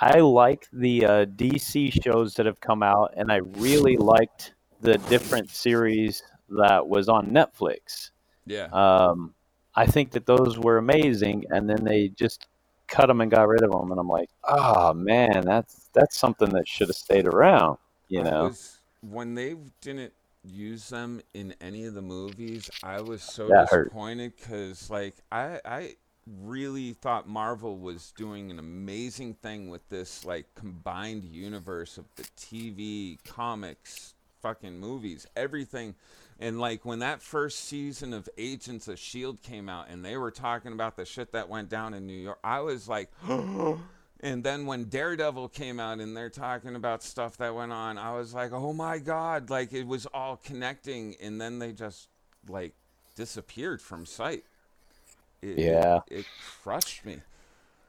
I like the uh, DC shows that have come out, and I really liked the different series that was on Netflix. Yeah. Um, I think that those were amazing, and then they just cut them and got rid of them, and I'm like, oh man, that's that's something that should have stayed around, you know? was- when they didn't use them in any of the movies, I was so That disappointed cuz like I I really thought Marvel was doing an amazing thing with this like combined universe of the TV, comics, fucking movies, everything. And like when that first season of Agents of Shield came out and they were talking about the shit that went down in New York, I was like (gasps) And then when Daredevil came out and they're talking about stuff that went on, I was like, "Oh my god!" Like it was all connecting, and then they just like disappeared from sight. It, it- Yeah. it, crushed me.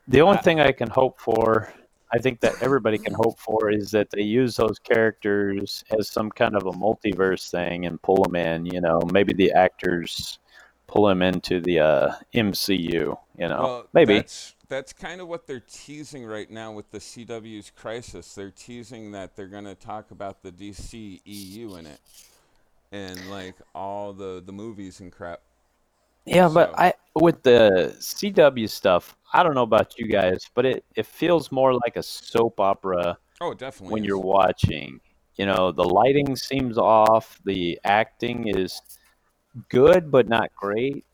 The only I- thing I can hope for, I think that everybody can hope for, is that they use those characters as some kind of a multiverse thing and pull them in. You know, maybe the actors pull them into the uh, MCU. You know, Well, maybe. that's that's kind of what they're teasing right now with the CW's Crisis. They're teasing that they're going to talk about the DC EU in it, and like all the the movies and crap. Yeah, but So- I with the CW stuff, I don't know about you guys, but it, it feels more like a soap opera Oh, it definitely. when is. you're watching. You know, the lighting seems off, the acting is good but not great,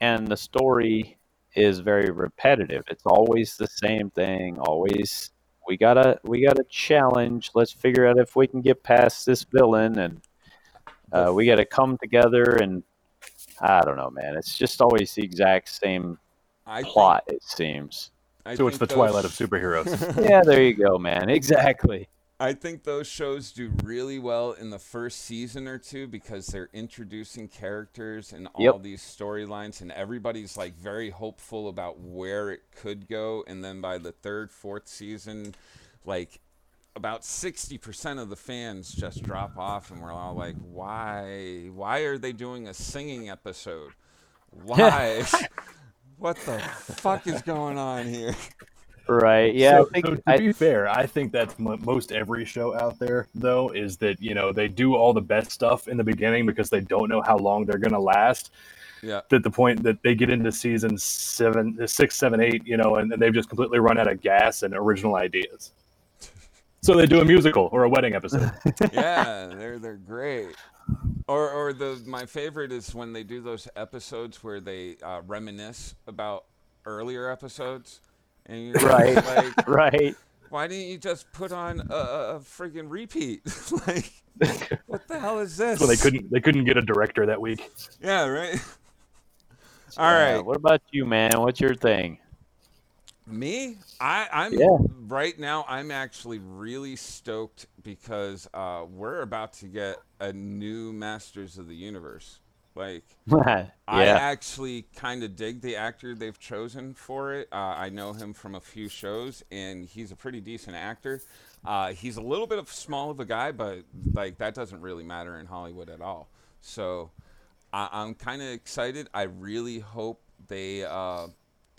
and the story is very repetitive. It's always the same thing, always we gotta we gotta challenge. Let's figure out if we can get past this villain and uh, we gotta come together and I don't know, man. It's just always the exact same I think- plot, it seems. I So it's the think Twilight of superheroes. (laughs) yeah, there you go, man. Exactly. I think those shows do really well in the first season or two because they're introducing characters and all Yep. these storylines, and everybody's like very hopeful about where it could go. And then by the third, fourth season, like about 60% of the fans just drop off, and we're all like, why? Why are they doing a singing episode? Why? (laughs) what the fuck is going on here? Right. Yeah, So, I think so to I, be fair, I think that's mo most every show out there, though, is that you know they do all the best stuff in the beginning because they don't know how long they're going to last. Yeah. At the point that they get into season seven, six, seven, eight, you know, and, and they've just completely run out of gas and original ideas. So they do a musical or a wedding episode. (laughs) yeah, they're they're great. Or or the my favorite is when they do those episodes where they uh, reminisce about earlier episodes, and you're Right. like, (laughs) right. why didn't you just put on a, a, a friggin' repeat? (laughs) like, what the hell is this? Well, they couldn't they couldn't get a director that week. Yeah, right. All Uh, right. what about you, man? What's your thing? Me, I, I'm Yeah. right now. I'm actually really stoked because uh, we're about to get a new Masters of the Universe. Like, (laughs) yeah. I actually kind of dig the actor they've chosen for it. Uh, I know him from a few shows, and he's a pretty decent actor. Uh, he's a little bit of small of a guy, but like that doesn't really matter in Hollywood at all. So I, I'm kind of excited. I really hope they uh,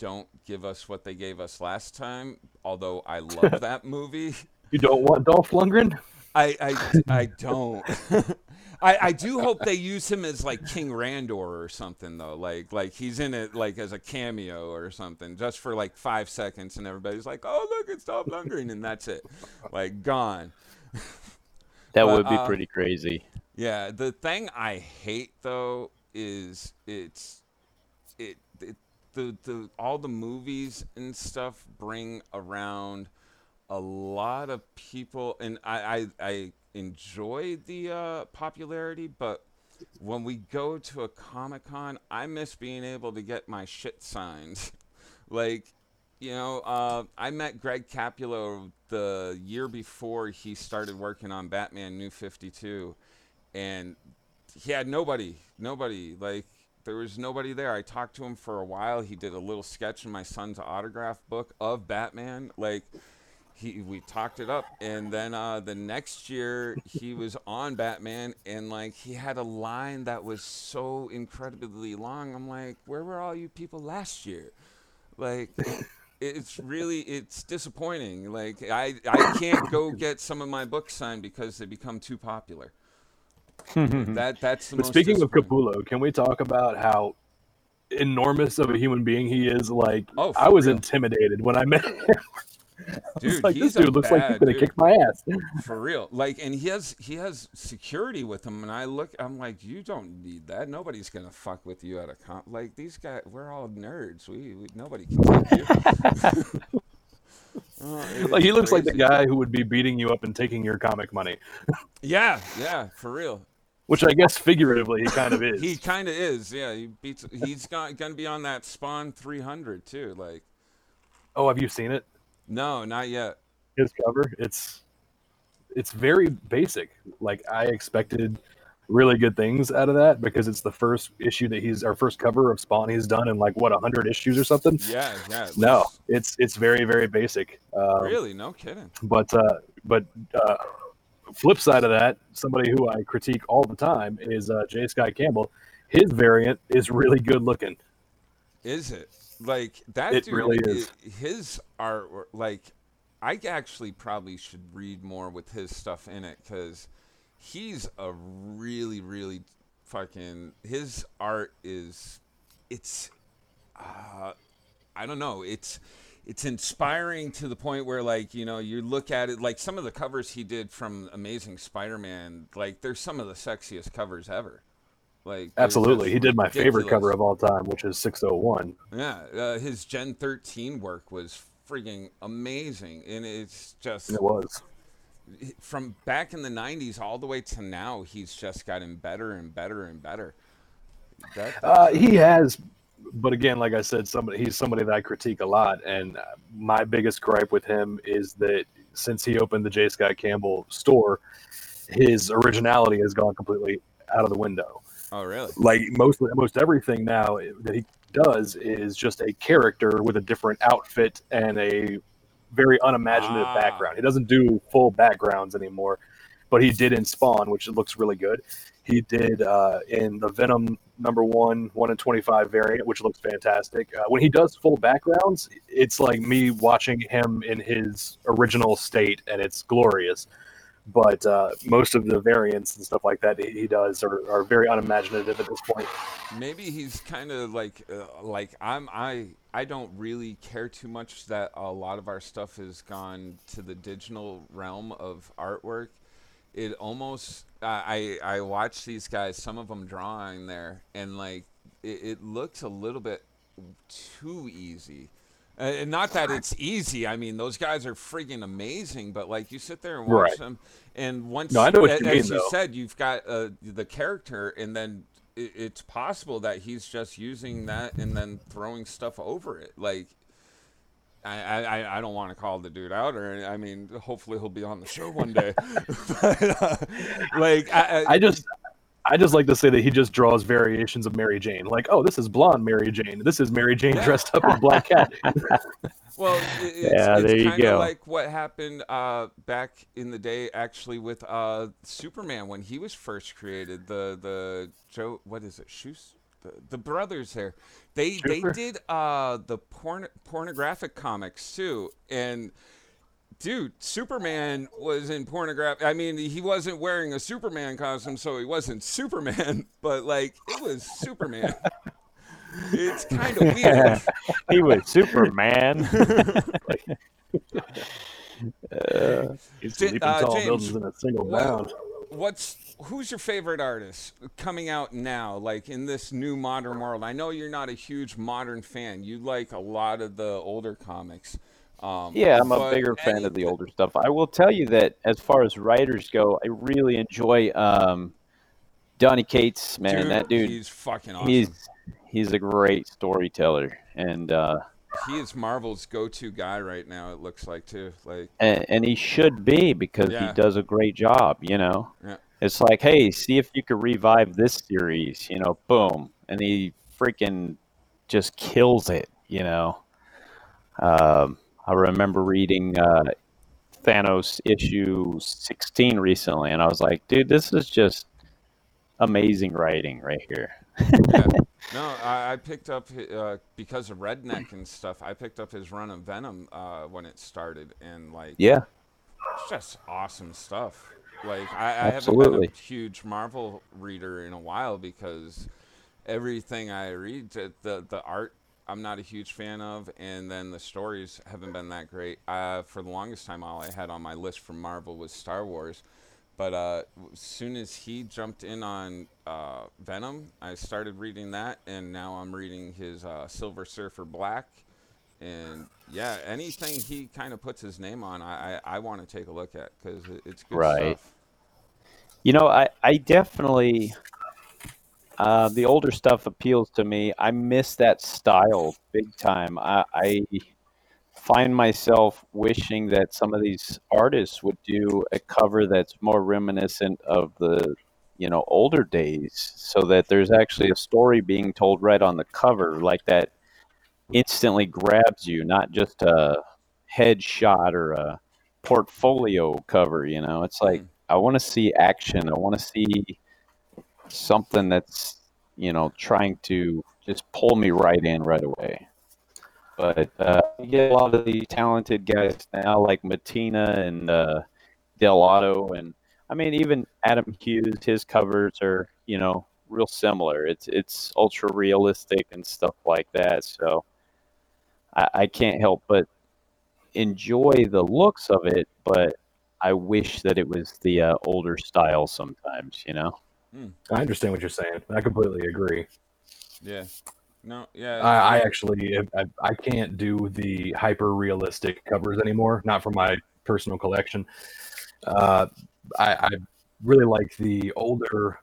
don't give us what they gave us last time. Although I love (laughs) that movie. You don't want Dolph Lundgren? I, I, I (laughs) don't. (laughs) I, I do hope they use him as like King Randor or something though. Like like he's in it like as a cameo or something, just for like five seconds, and everybody's like, "Oh look, it's Dolph Lundgren," and that's it, like gone. That But, would be uh, pretty crazy. Yeah, the thing I hate though is it's it, it the the all the movies and stuff bring around a lot of people, and I I, I enjoy the uh, popularity, but when we go to a comic con, I miss being able to get my shit signed. (laughs) like, you know, uh, I met Greg Capullo the year before he started working on Batman New 52, and he had nobody, nobody. Like, there was nobody there. I talked to him for a while. He did a little sketch in my son's autograph book of Batman. Like, he we talked it up and then uh the next year he (laughs) was on batman and like he had a line that was so incredibly long i'm like where were all you people last year like it's really it's disappointing like i i can't go (coughs) get some of my books signed because they become too popular Hmm. that that's the But most speaking of disappointing. Capullo, can we talk about how enormous of a human being he is? Like, Oh, I was real. intimidated when I met him. (laughs) I was Dude, like, he's this a dude looks like he's bad gonna dude. kick my ass. for real like and he has he has security with him and i look i'm like you don't need that nobody's gonna fuck with you at a comp like these guys we're all nerds we, we nobody can take you (laughs) Oh, Like, he is looks like the guy who would be beating you up and taking your comic money, (laughs) yeah yeah for real which I guess figuratively he kind of (laughs) is. he kind of is yeah he beats he's got, gonna be on that spawn 300 too like oh, have you seen it? no not yet His cover, it's it's very basic. Like I expected really good things out of that because it's the first issue that he's our first cover of Spawn he's done in like what hundred issues or something. yeah yeah it No, it's it's very very basic. Um, really no kidding But uh, but uh, flip side of that, somebody who I critique all the time is uh, J. Scott Campbell. His variant is really good looking. Is it like that? It dude, really is. his art, like, I actually probably should read more with his stuff in it because he's a really, really fucking. His art is, it's, uh, I don't know, it's. It's inspiring to the point where, like, you know, you look at it, like some of the covers he did from Amazing Spider-Man, like, they're some of the sexiest covers ever. Like, Absolutely, he did my favorite cover of all time, which is 601. Yeah, uh, his Gen 13 work was freaking amazing, and it's just it was. from back in the 90s all the way to now. He's just gotten better and better and better. That, Uh, he has, but again, like I said, somebody he's somebody that I critique a lot, and my biggest gripe with him is that since he opened the J. Scott Campbell store, his originality has gone completely out of the window. oh, really? Like most most everything now that he does is just a character with a different outfit and a very unimaginative Ah. background. He doesn't do full backgrounds anymore, but he did in Spawn, which looks really good. He did uh, in the Venom number one, one in twenty-five variant, which looks fantastic. Uh, when he does full backgrounds, it's like me watching him in his original state, and it's glorious. But uh, most of the variants and stuff like that he he does are, are very unimaginative at this point. Maybe he's kind of like uh, like I'm I I don't really care too much that a lot of our stuff has gone to the digital realm of artwork. It almost I I watch these guys, some of them drawing there, and like it, it looks a little bit too easy. Uh, and not that it's easy. I mean, those guys are freaking amazing. But like, you sit there and watch Right. them, and once No, I know what you as mean, you though. said, you've got uh, the character, and then it, it's possible that he's just using that and then throwing stuff over it. Like, I I, I don't want to call the dude out, or I mean, hopefully he'll be on the show one day. (laughs) (laughs) but, uh, like, I, I, I just I just like to say that he just draws variations of Mary Jane. Like, oh, this is blonde Mary Jane. This is Mary Jane dressed up in Black Cat. (laughs) Well, it's, Yeah, it's there you go. like what happened uh, back in the day, actually, with uh, Superman when he was first created. The the Joe, what is it, Shoes? The, the brothers there, they they did uh, the porn pornographic comics too, and dude, Superman was in pornographic. I mean, he wasn't wearing a Superman costume, so he wasn't Superman, (laughs) but like it was Superman. it's kind of weird. (laughs) he was Superman. (laughs) uh, He's leaping uh, tall James, buildings in a single bound. What's who's your favorite artist coming out now, like in this new modern world? I know you're not a huge modern fan. You like a lot of the older comics. Um, Yeah, I'm a bigger fan of the older stuff. I will tell you that as far as writers go, I really enjoy um, Donny Cates. Man, that dude, he's fucking awesome. he's he's a great storyteller, and uh, he is Marvel's go-to guy right now. It looks like too. Like and, and he should be because Yeah. he does a great job. You know, Yeah. it's like, hey, see if you could revive this series. You know, boom, and he freaking just kills it. You know, um, I remember reading uh, Thanos issue 16 recently, and I was like, dude, this is just amazing writing right here. yeah. (laughs) No, I, I picked up uh, because of Redneck and stuff. I picked up his run of Venom uh, when it started, and like Yeah, it's just awesome stuff. Like I, I haven't been a huge Marvel reader in a while because everything I read, the the, the art, I'm not a huge fan of, and then the stories haven't been that great. Uh, for the longest time, all I had on my list from Marvel was Star Wars. But uh, as soon as he jumped in on uh, Venom, I started reading that, and now I'm reading his uh, Silver Surfer Black. And yeah, anything he kind of puts his name on, I, I, I want to take a look at because it's good Right. stuff. You know, I, I definitely uh, the older stuff appeals to me. I miss that style big time. I, I find myself wishing that some of these artists would do a cover that's more reminiscent of the you know older days, so that there's actually a story being told right on the cover, like that instantly grabs you, not just a headshot or a portfolio cover. You know, it's like Mhm. I want to see action. I want to see something that's you know trying to just pull me right in right away. But uh, you get a lot of these talented guys now, like Mattina and uh, Dell'Otto, and I mean even Adam Hughes. His covers are you know real similar. It's it's ultra realistic and stuff like that. So I, I can't help but enjoy the looks of it, but I wish that it was the uh, older style sometimes. You know. I understand what you're saying. I completely agree. Yeah. No, yeah. I, I actually I, I can't do the hyper realistic covers anymore. Not for my personal collection. Uh, I, I really like the older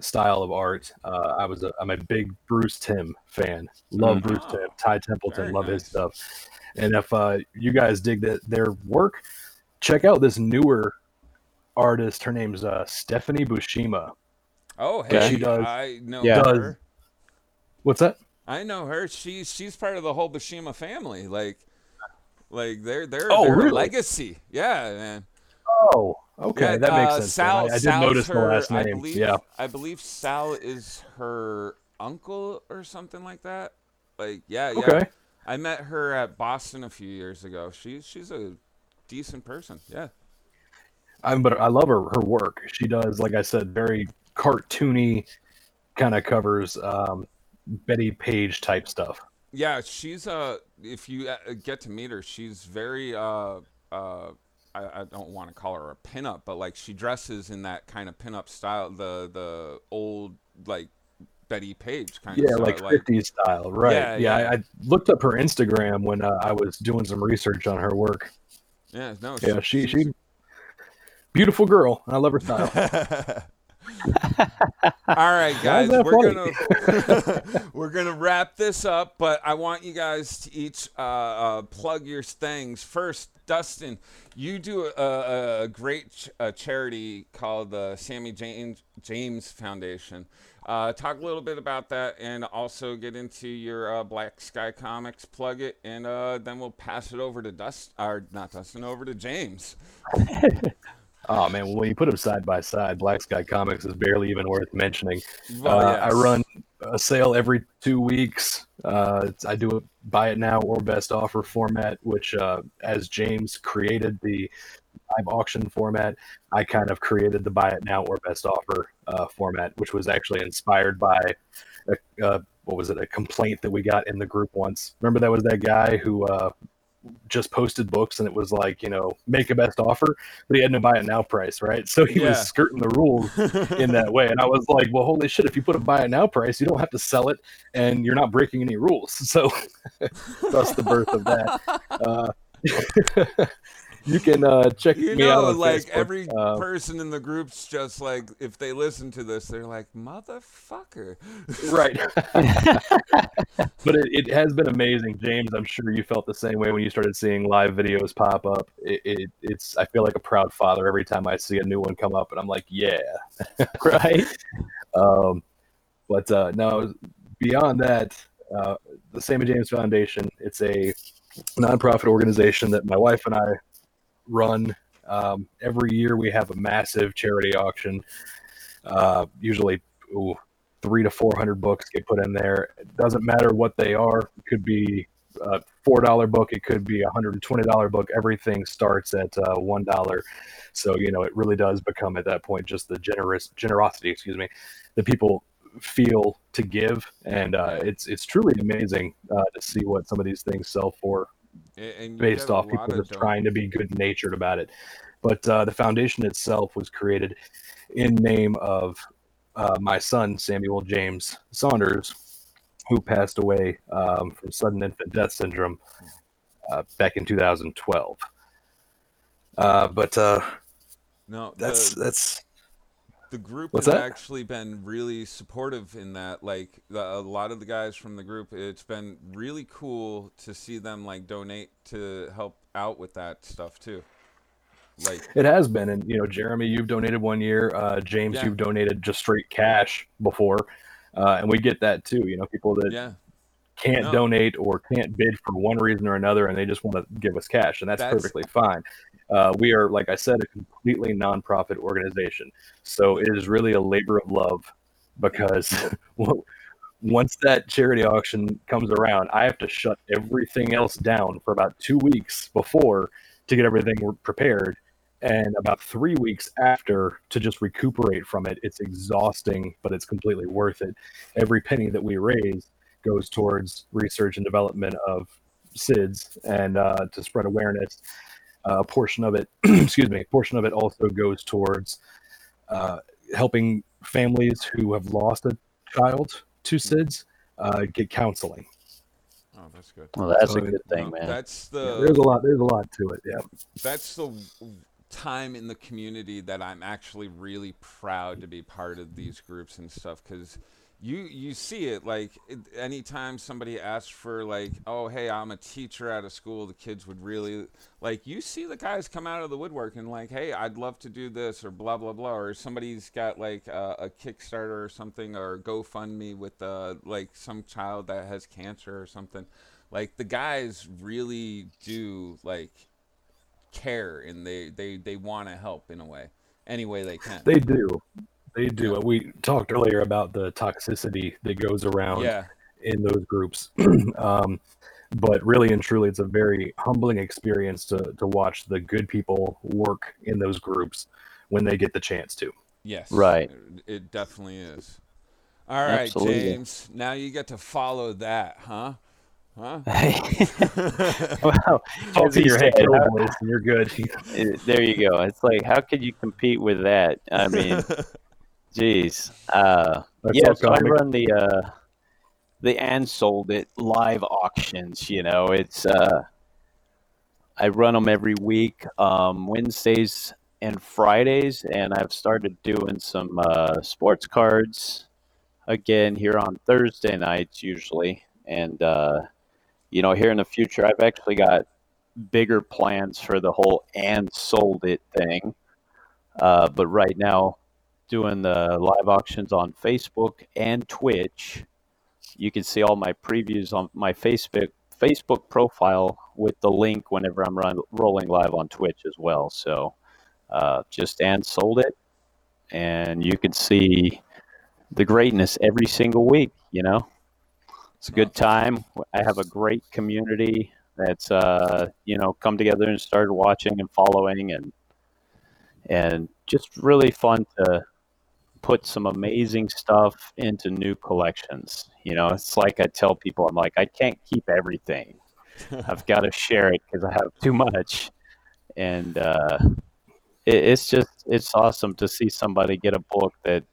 style of art. Uh, I was a, I'm a big Bruce Timm fan. Love Mhm. Bruce Timm. Ty Templeton. Very love his stuff. And if uh, you guys dig that their work, check out this newer artist. Her name's uh, Stephanie Buscema. oh, hey, she does. I know Yeah. Does- her. What's that? I know her. She's she's part of the whole Buscema family. Like, like they're they're, Oh, they're a really? legacy. Yeah, man. Oh, okay, Yeah, that makes uh, sense. Sal, I, I did Sal's notice her, the last I believe, yeah. I believe Sal is her uncle or something like that. Like, yeah, yeah. Okay. I met her at Boston a few years ago. She's she's a decent person. Yeah. I'm, but I love her her work. She does, like I said, very cartoony kind of covers, um, Bettie Page type stuff. Yeah, she's uh if you uh, get to meet her, she's very uh uh I, I don't want to call her a pinup, but like she dresses in that kind of pinup style, the the old like Bettie Page kind Yeah, of yeah, like. 50s style, right? Yeah, Yeah, yeah. I, I looked up her Instagram when uh, I was doing some research on her work. yeah, no, Yeah, she she's- she beautiful girl, and I love her style. (laughs) (laughs) All right, guys, we're funny? gonna (laughs) we're gonna wrap this up, but I want you guys to each uh, uh, plug your things. First, Dustin, you do a, a, a great ch- uh charity called the Sammy James James Foundation. Uh, talk a little bit about that, and also get into your uh, Black Sky Comics. Plug it, and uh, then we'll pass it over to Dust, or not Dustin, over to James. (laughs) oh man, well, when you put them side by side, Black Sky Comics is barely even worth mentioning. Well, uh, yes. I run a sale every two weeks Uh, I do a buy it now or best offer format, which uh, as James created the live auction format, I kind of created the buy it now or best offer uh, format, which was actually inspired by a, uh, what was it, a complaint that we got in the group once. Remember that was that guy who uh, just posted books and it was like, you know, make a best offer, but he had no buy it now price, right? So he Yeah. was skirting the rules in that way. And I was like, well, holy shit, if you put a buy it now price, you don't have to sell it and you're not breaking any rules. (laughs) So (laughs) that's the birth of that. Uh, (laughs) you can uh, check You me out know, on like Facebook. every Uh, person in the group's just like, if they listen to this, they're like, motherfucker. right. (laughs) (laughs) but it, it has been amazing, James. I'm sure you felt the same way when you started seeing live videos pop up. It, it, it's I feel like a proud father every time I see a new one come up, and I'm like, yeah, (laughs) right? Um, but uh, no, beyond that, uh, the Sammy James Foundation, it's a nonprofit organization that my wife and I run. Um, every year we have a massive charity auction. Uh, usually, ooh, three to four hundred books get put in there. It doesn't matter what they are. It could be a four dollar book. It could be a hundred and twenty dollar book. Everything starts at uh, one dollar. So you know, it really does become at that point just the generous generosity. Excuse me, the people feel to give, and uh, it's it's truly amazing uh, to see what some of these things sell for And based off people of just trying to be good natured about it. But uh, the foundation itself was created in name of uh, my son Samuel James Saunders, who passed away um, from sudden infant death syndrome uh, back in 2012. Uh, but uh, No, that's the, that's the group What's has that? actually been really supportive in that. Like the, a lot of the guys from the group, it's been really cool to see them like donate to help out with that stuff too. Like It has been, and you know, Jeremy, you've donated one year. Uh, James, Yeah. you've donated just straight cash before, uh, and we get that too. You know, people that yeah, can't No. donate or can't bid for one reason or another, and they just want to give us cash, and that's, That's- perfectly fine. Uh, we are, like I said, a completely nonprofit organization, so it is really a labor of love because (laughs) once that charity auction comes around, I have to shut everything else down for about two weeks before to get everything prepared. And about three weeks after to just recuperate from it, it's exhausting, but it's completely worth it. Every penny that we raise goes towards research and development of SIDS and uh, to spread awareness. Uh, a portion of it, (clears throat) excuse me, a portion of it also goes towards uh, helping families who have lost a child to SIDS uh, get counseling. oh, that's good. Well, that's So, a good thing, man. That's Yeah, the there's a lot. There's a lot to it. Yeah. that's the time in the community that I'm actually really proud to be part of these groups and stuff because you you see it like it, anytime somebody asks for like oh hey I'm a teacher at a school the kids would really like you see the guys come out of the woodwork and like hey I'd love to do this or blah blah blah or somebody's got like a, a Kickstarter or something or GoFundMe with uh, like some child that has cancer or something like the guys really do like care and they they they want to help in a way any way they can They do. They do. We talked earlier about the toxicity that goes around yeah in those groups. (clears throat) um, but really and truly, it's a very humbling experience to, to watch the good people work in those groups when they get the chance to. yes Right. it, it definitely is all right Absolutely. james now you get to follow that huh huh (laughs) (laughs) Wow. Talk to your head said, uh, voice and you're good. (laughs) There you go. It's like, how could you compete with that? I mean, geez. Uh, That's yeah, so I run the uh, the and sold it live auctions. You know, it's uh, I run them every week, um, Wednesdays and Fridays, and I've started doing some uh, sports cards again here on Thursday nights usually, and uh, you know, here in the future, I've actually got bigger plans for the whole and sold it thing. Uh, but right now, doing the live auctions on Facebook and Twitch, you can see all my previews on my Facebook Facebook profile with the link whenever I'm run, rolling live on Twitch as well. So uh, just and sold it, and you can see the greatness every single week. You know, It's a good time. I have a great community that's uh, you know come together and started watching and following and and just really fun to put some amazing stuff into new collections. You know, it's like I tell people, I'm like, I can't keep everything. (laughs) I've got to share it because I have too much, and uh, it, it's just it's awesome to see somebody get a book that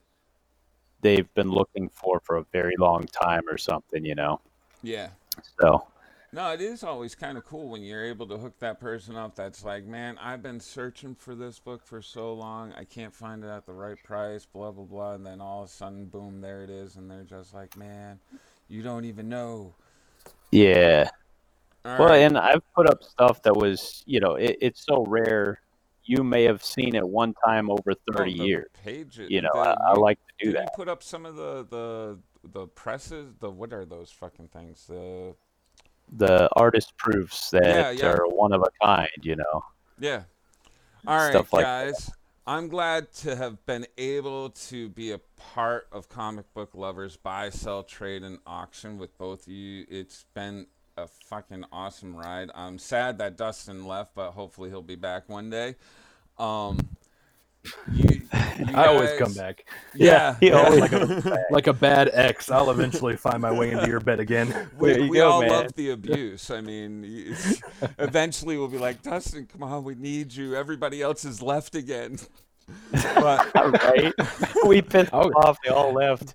they've been looking for for a very long time or something. You know, Yeah. so No, it is always kind of cool when you're able to hook that person up that's like, man, I've been searching for this book for so long. I can't find it at the right price, blah, blah, blah. And then all of a sudden, boom, there it is. And they're just like, man, you don't even know. yeah. All Well, right. and I've put up stuff that was, you know, it, it's so rare. You may have seen it one time over Oh, 30 the years. Pages, You know, the- I, I like to do that. put up some of the, the, the presses? The What are those fucking things? The The artist proofs that Yeah, yeah. are one of a kind, you know. Yeah. All right, like that. guys. I'm glad to have been able to be a part of Comic Book Lovers Buy, Sell, Trade, and Auction with both of you. It's been a fucking awesome ride. I'm sad that Dustin left, but hopefully he'll be back one day. Um, you, you I always come back. Yeah, he yeah. (laughs) always like a like a bad ex. I'll eventually find my way into your bed again. we, (laughs) we go, all man. love the abuse. I mean, eventually we'll be like, Dustin, come on, we need you. Everybody else is left again. But (laughs) right? we pissed Oh. off. They all left.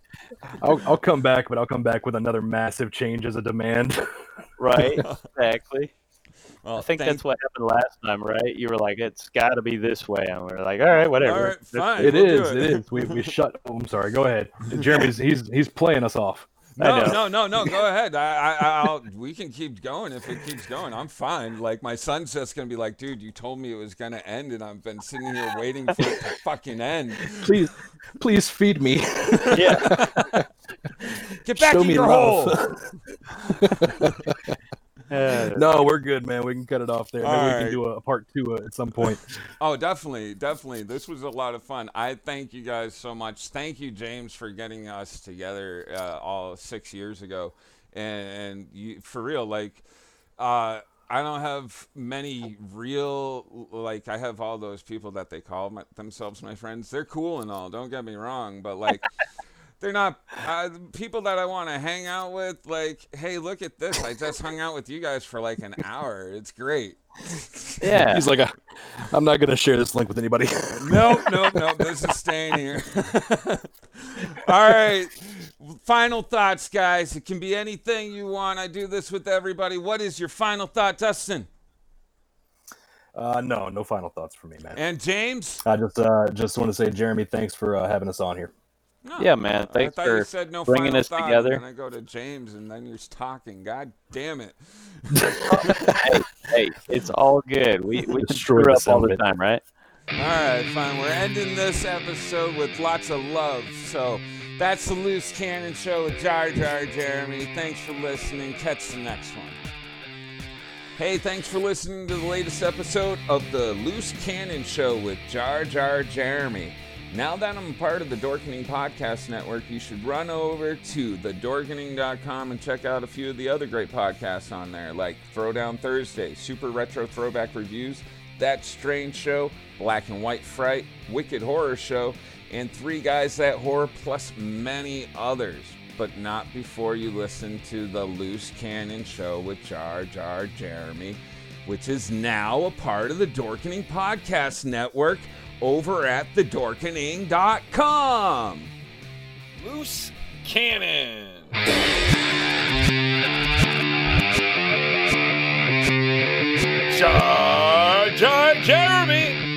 I'll, I'll come back, but I'll come back with another massive change as a demand. Right? exactly. Well, I think thank- that's what happened last time, right? You were like, it's got to be this way. And we are like, all right, whatever. All right, fine. It we'll do is. it. It is. We, we (laughs) shut. Oh, I'm sorry. Go ahead. Jeremy's he's he's playing us off. No, no, no, no. Go ahead. I, I, I'll. We can keep going if it keeps going. I'm fine. Like my son's just gonna be like, dude, you told me it was gonna end, and I've been sitting here waiting for it to (laughs) fucking end. Please, please feed me. Yeah. (laughs) Get back Show in me your hole. love. Uh, no, we're good, man. We can cut it off there. Maybe we can do a, a part two at some point. (laughs) Oh, definitely, definitely. This was a lot of fun. I thank you guys so much. Thank you, James, for getting us together uh, all six years ago, and, and you, for real, like, uh, I don't have many real like I have all those people that they call my, themselves my friends. They're cool and all. Don't get me wrong, but like. (laughs) They're not uh, people that I want to hang out with. Like, hey, look at this! I just hung out with you guys for like an hour. It's great. yeah. (laughs) He's like, "Uh, I'm not gonna share this link with anybody. (laughs) Nope, nope, nope. This is staying here. (laughs) All right. Final thoughts, guys. It can be anything you want. I do this with everybody. What is your final thought, Dustin? Uh, no, no final thoughts for me, man. And James? I just uh, just want to say, Jeremy, thanks for uh, having us on here. No. Yeah, man. I Thanks thought you for said no bringing final us thought, together. And then I go to James, and then you're talking. God damn it. hey, hey, it's all good. We we Destroy screw up all the time, right? All right, fine. We're ending this episode with lots of love. So that's the Loose Cannon Show with Jar Jar Jeremy. Thanks for listening. Catch the next one. Hey, thanks for listening to the latest episode of the Loose Cannon Show with Jar Jar Jeremy. Now that I'm a part of the Dorkening Podcast Network, you should run over to thedorkening.com and check out a few of the other great podcasts on there, like Throwdown Thursday, Super Retro Throwback Reviews, That Strange Show, Black and White Fright, Wicked Horror Show, and Three Guys That Horror, plus many others. But not before you listen to the Loose Cannon Show with Jar Jar Jeremy, which is now a part of the Dorkening Podcast Network over at thedorkening.com. Loose Cannon. Jar Jar Jeremy.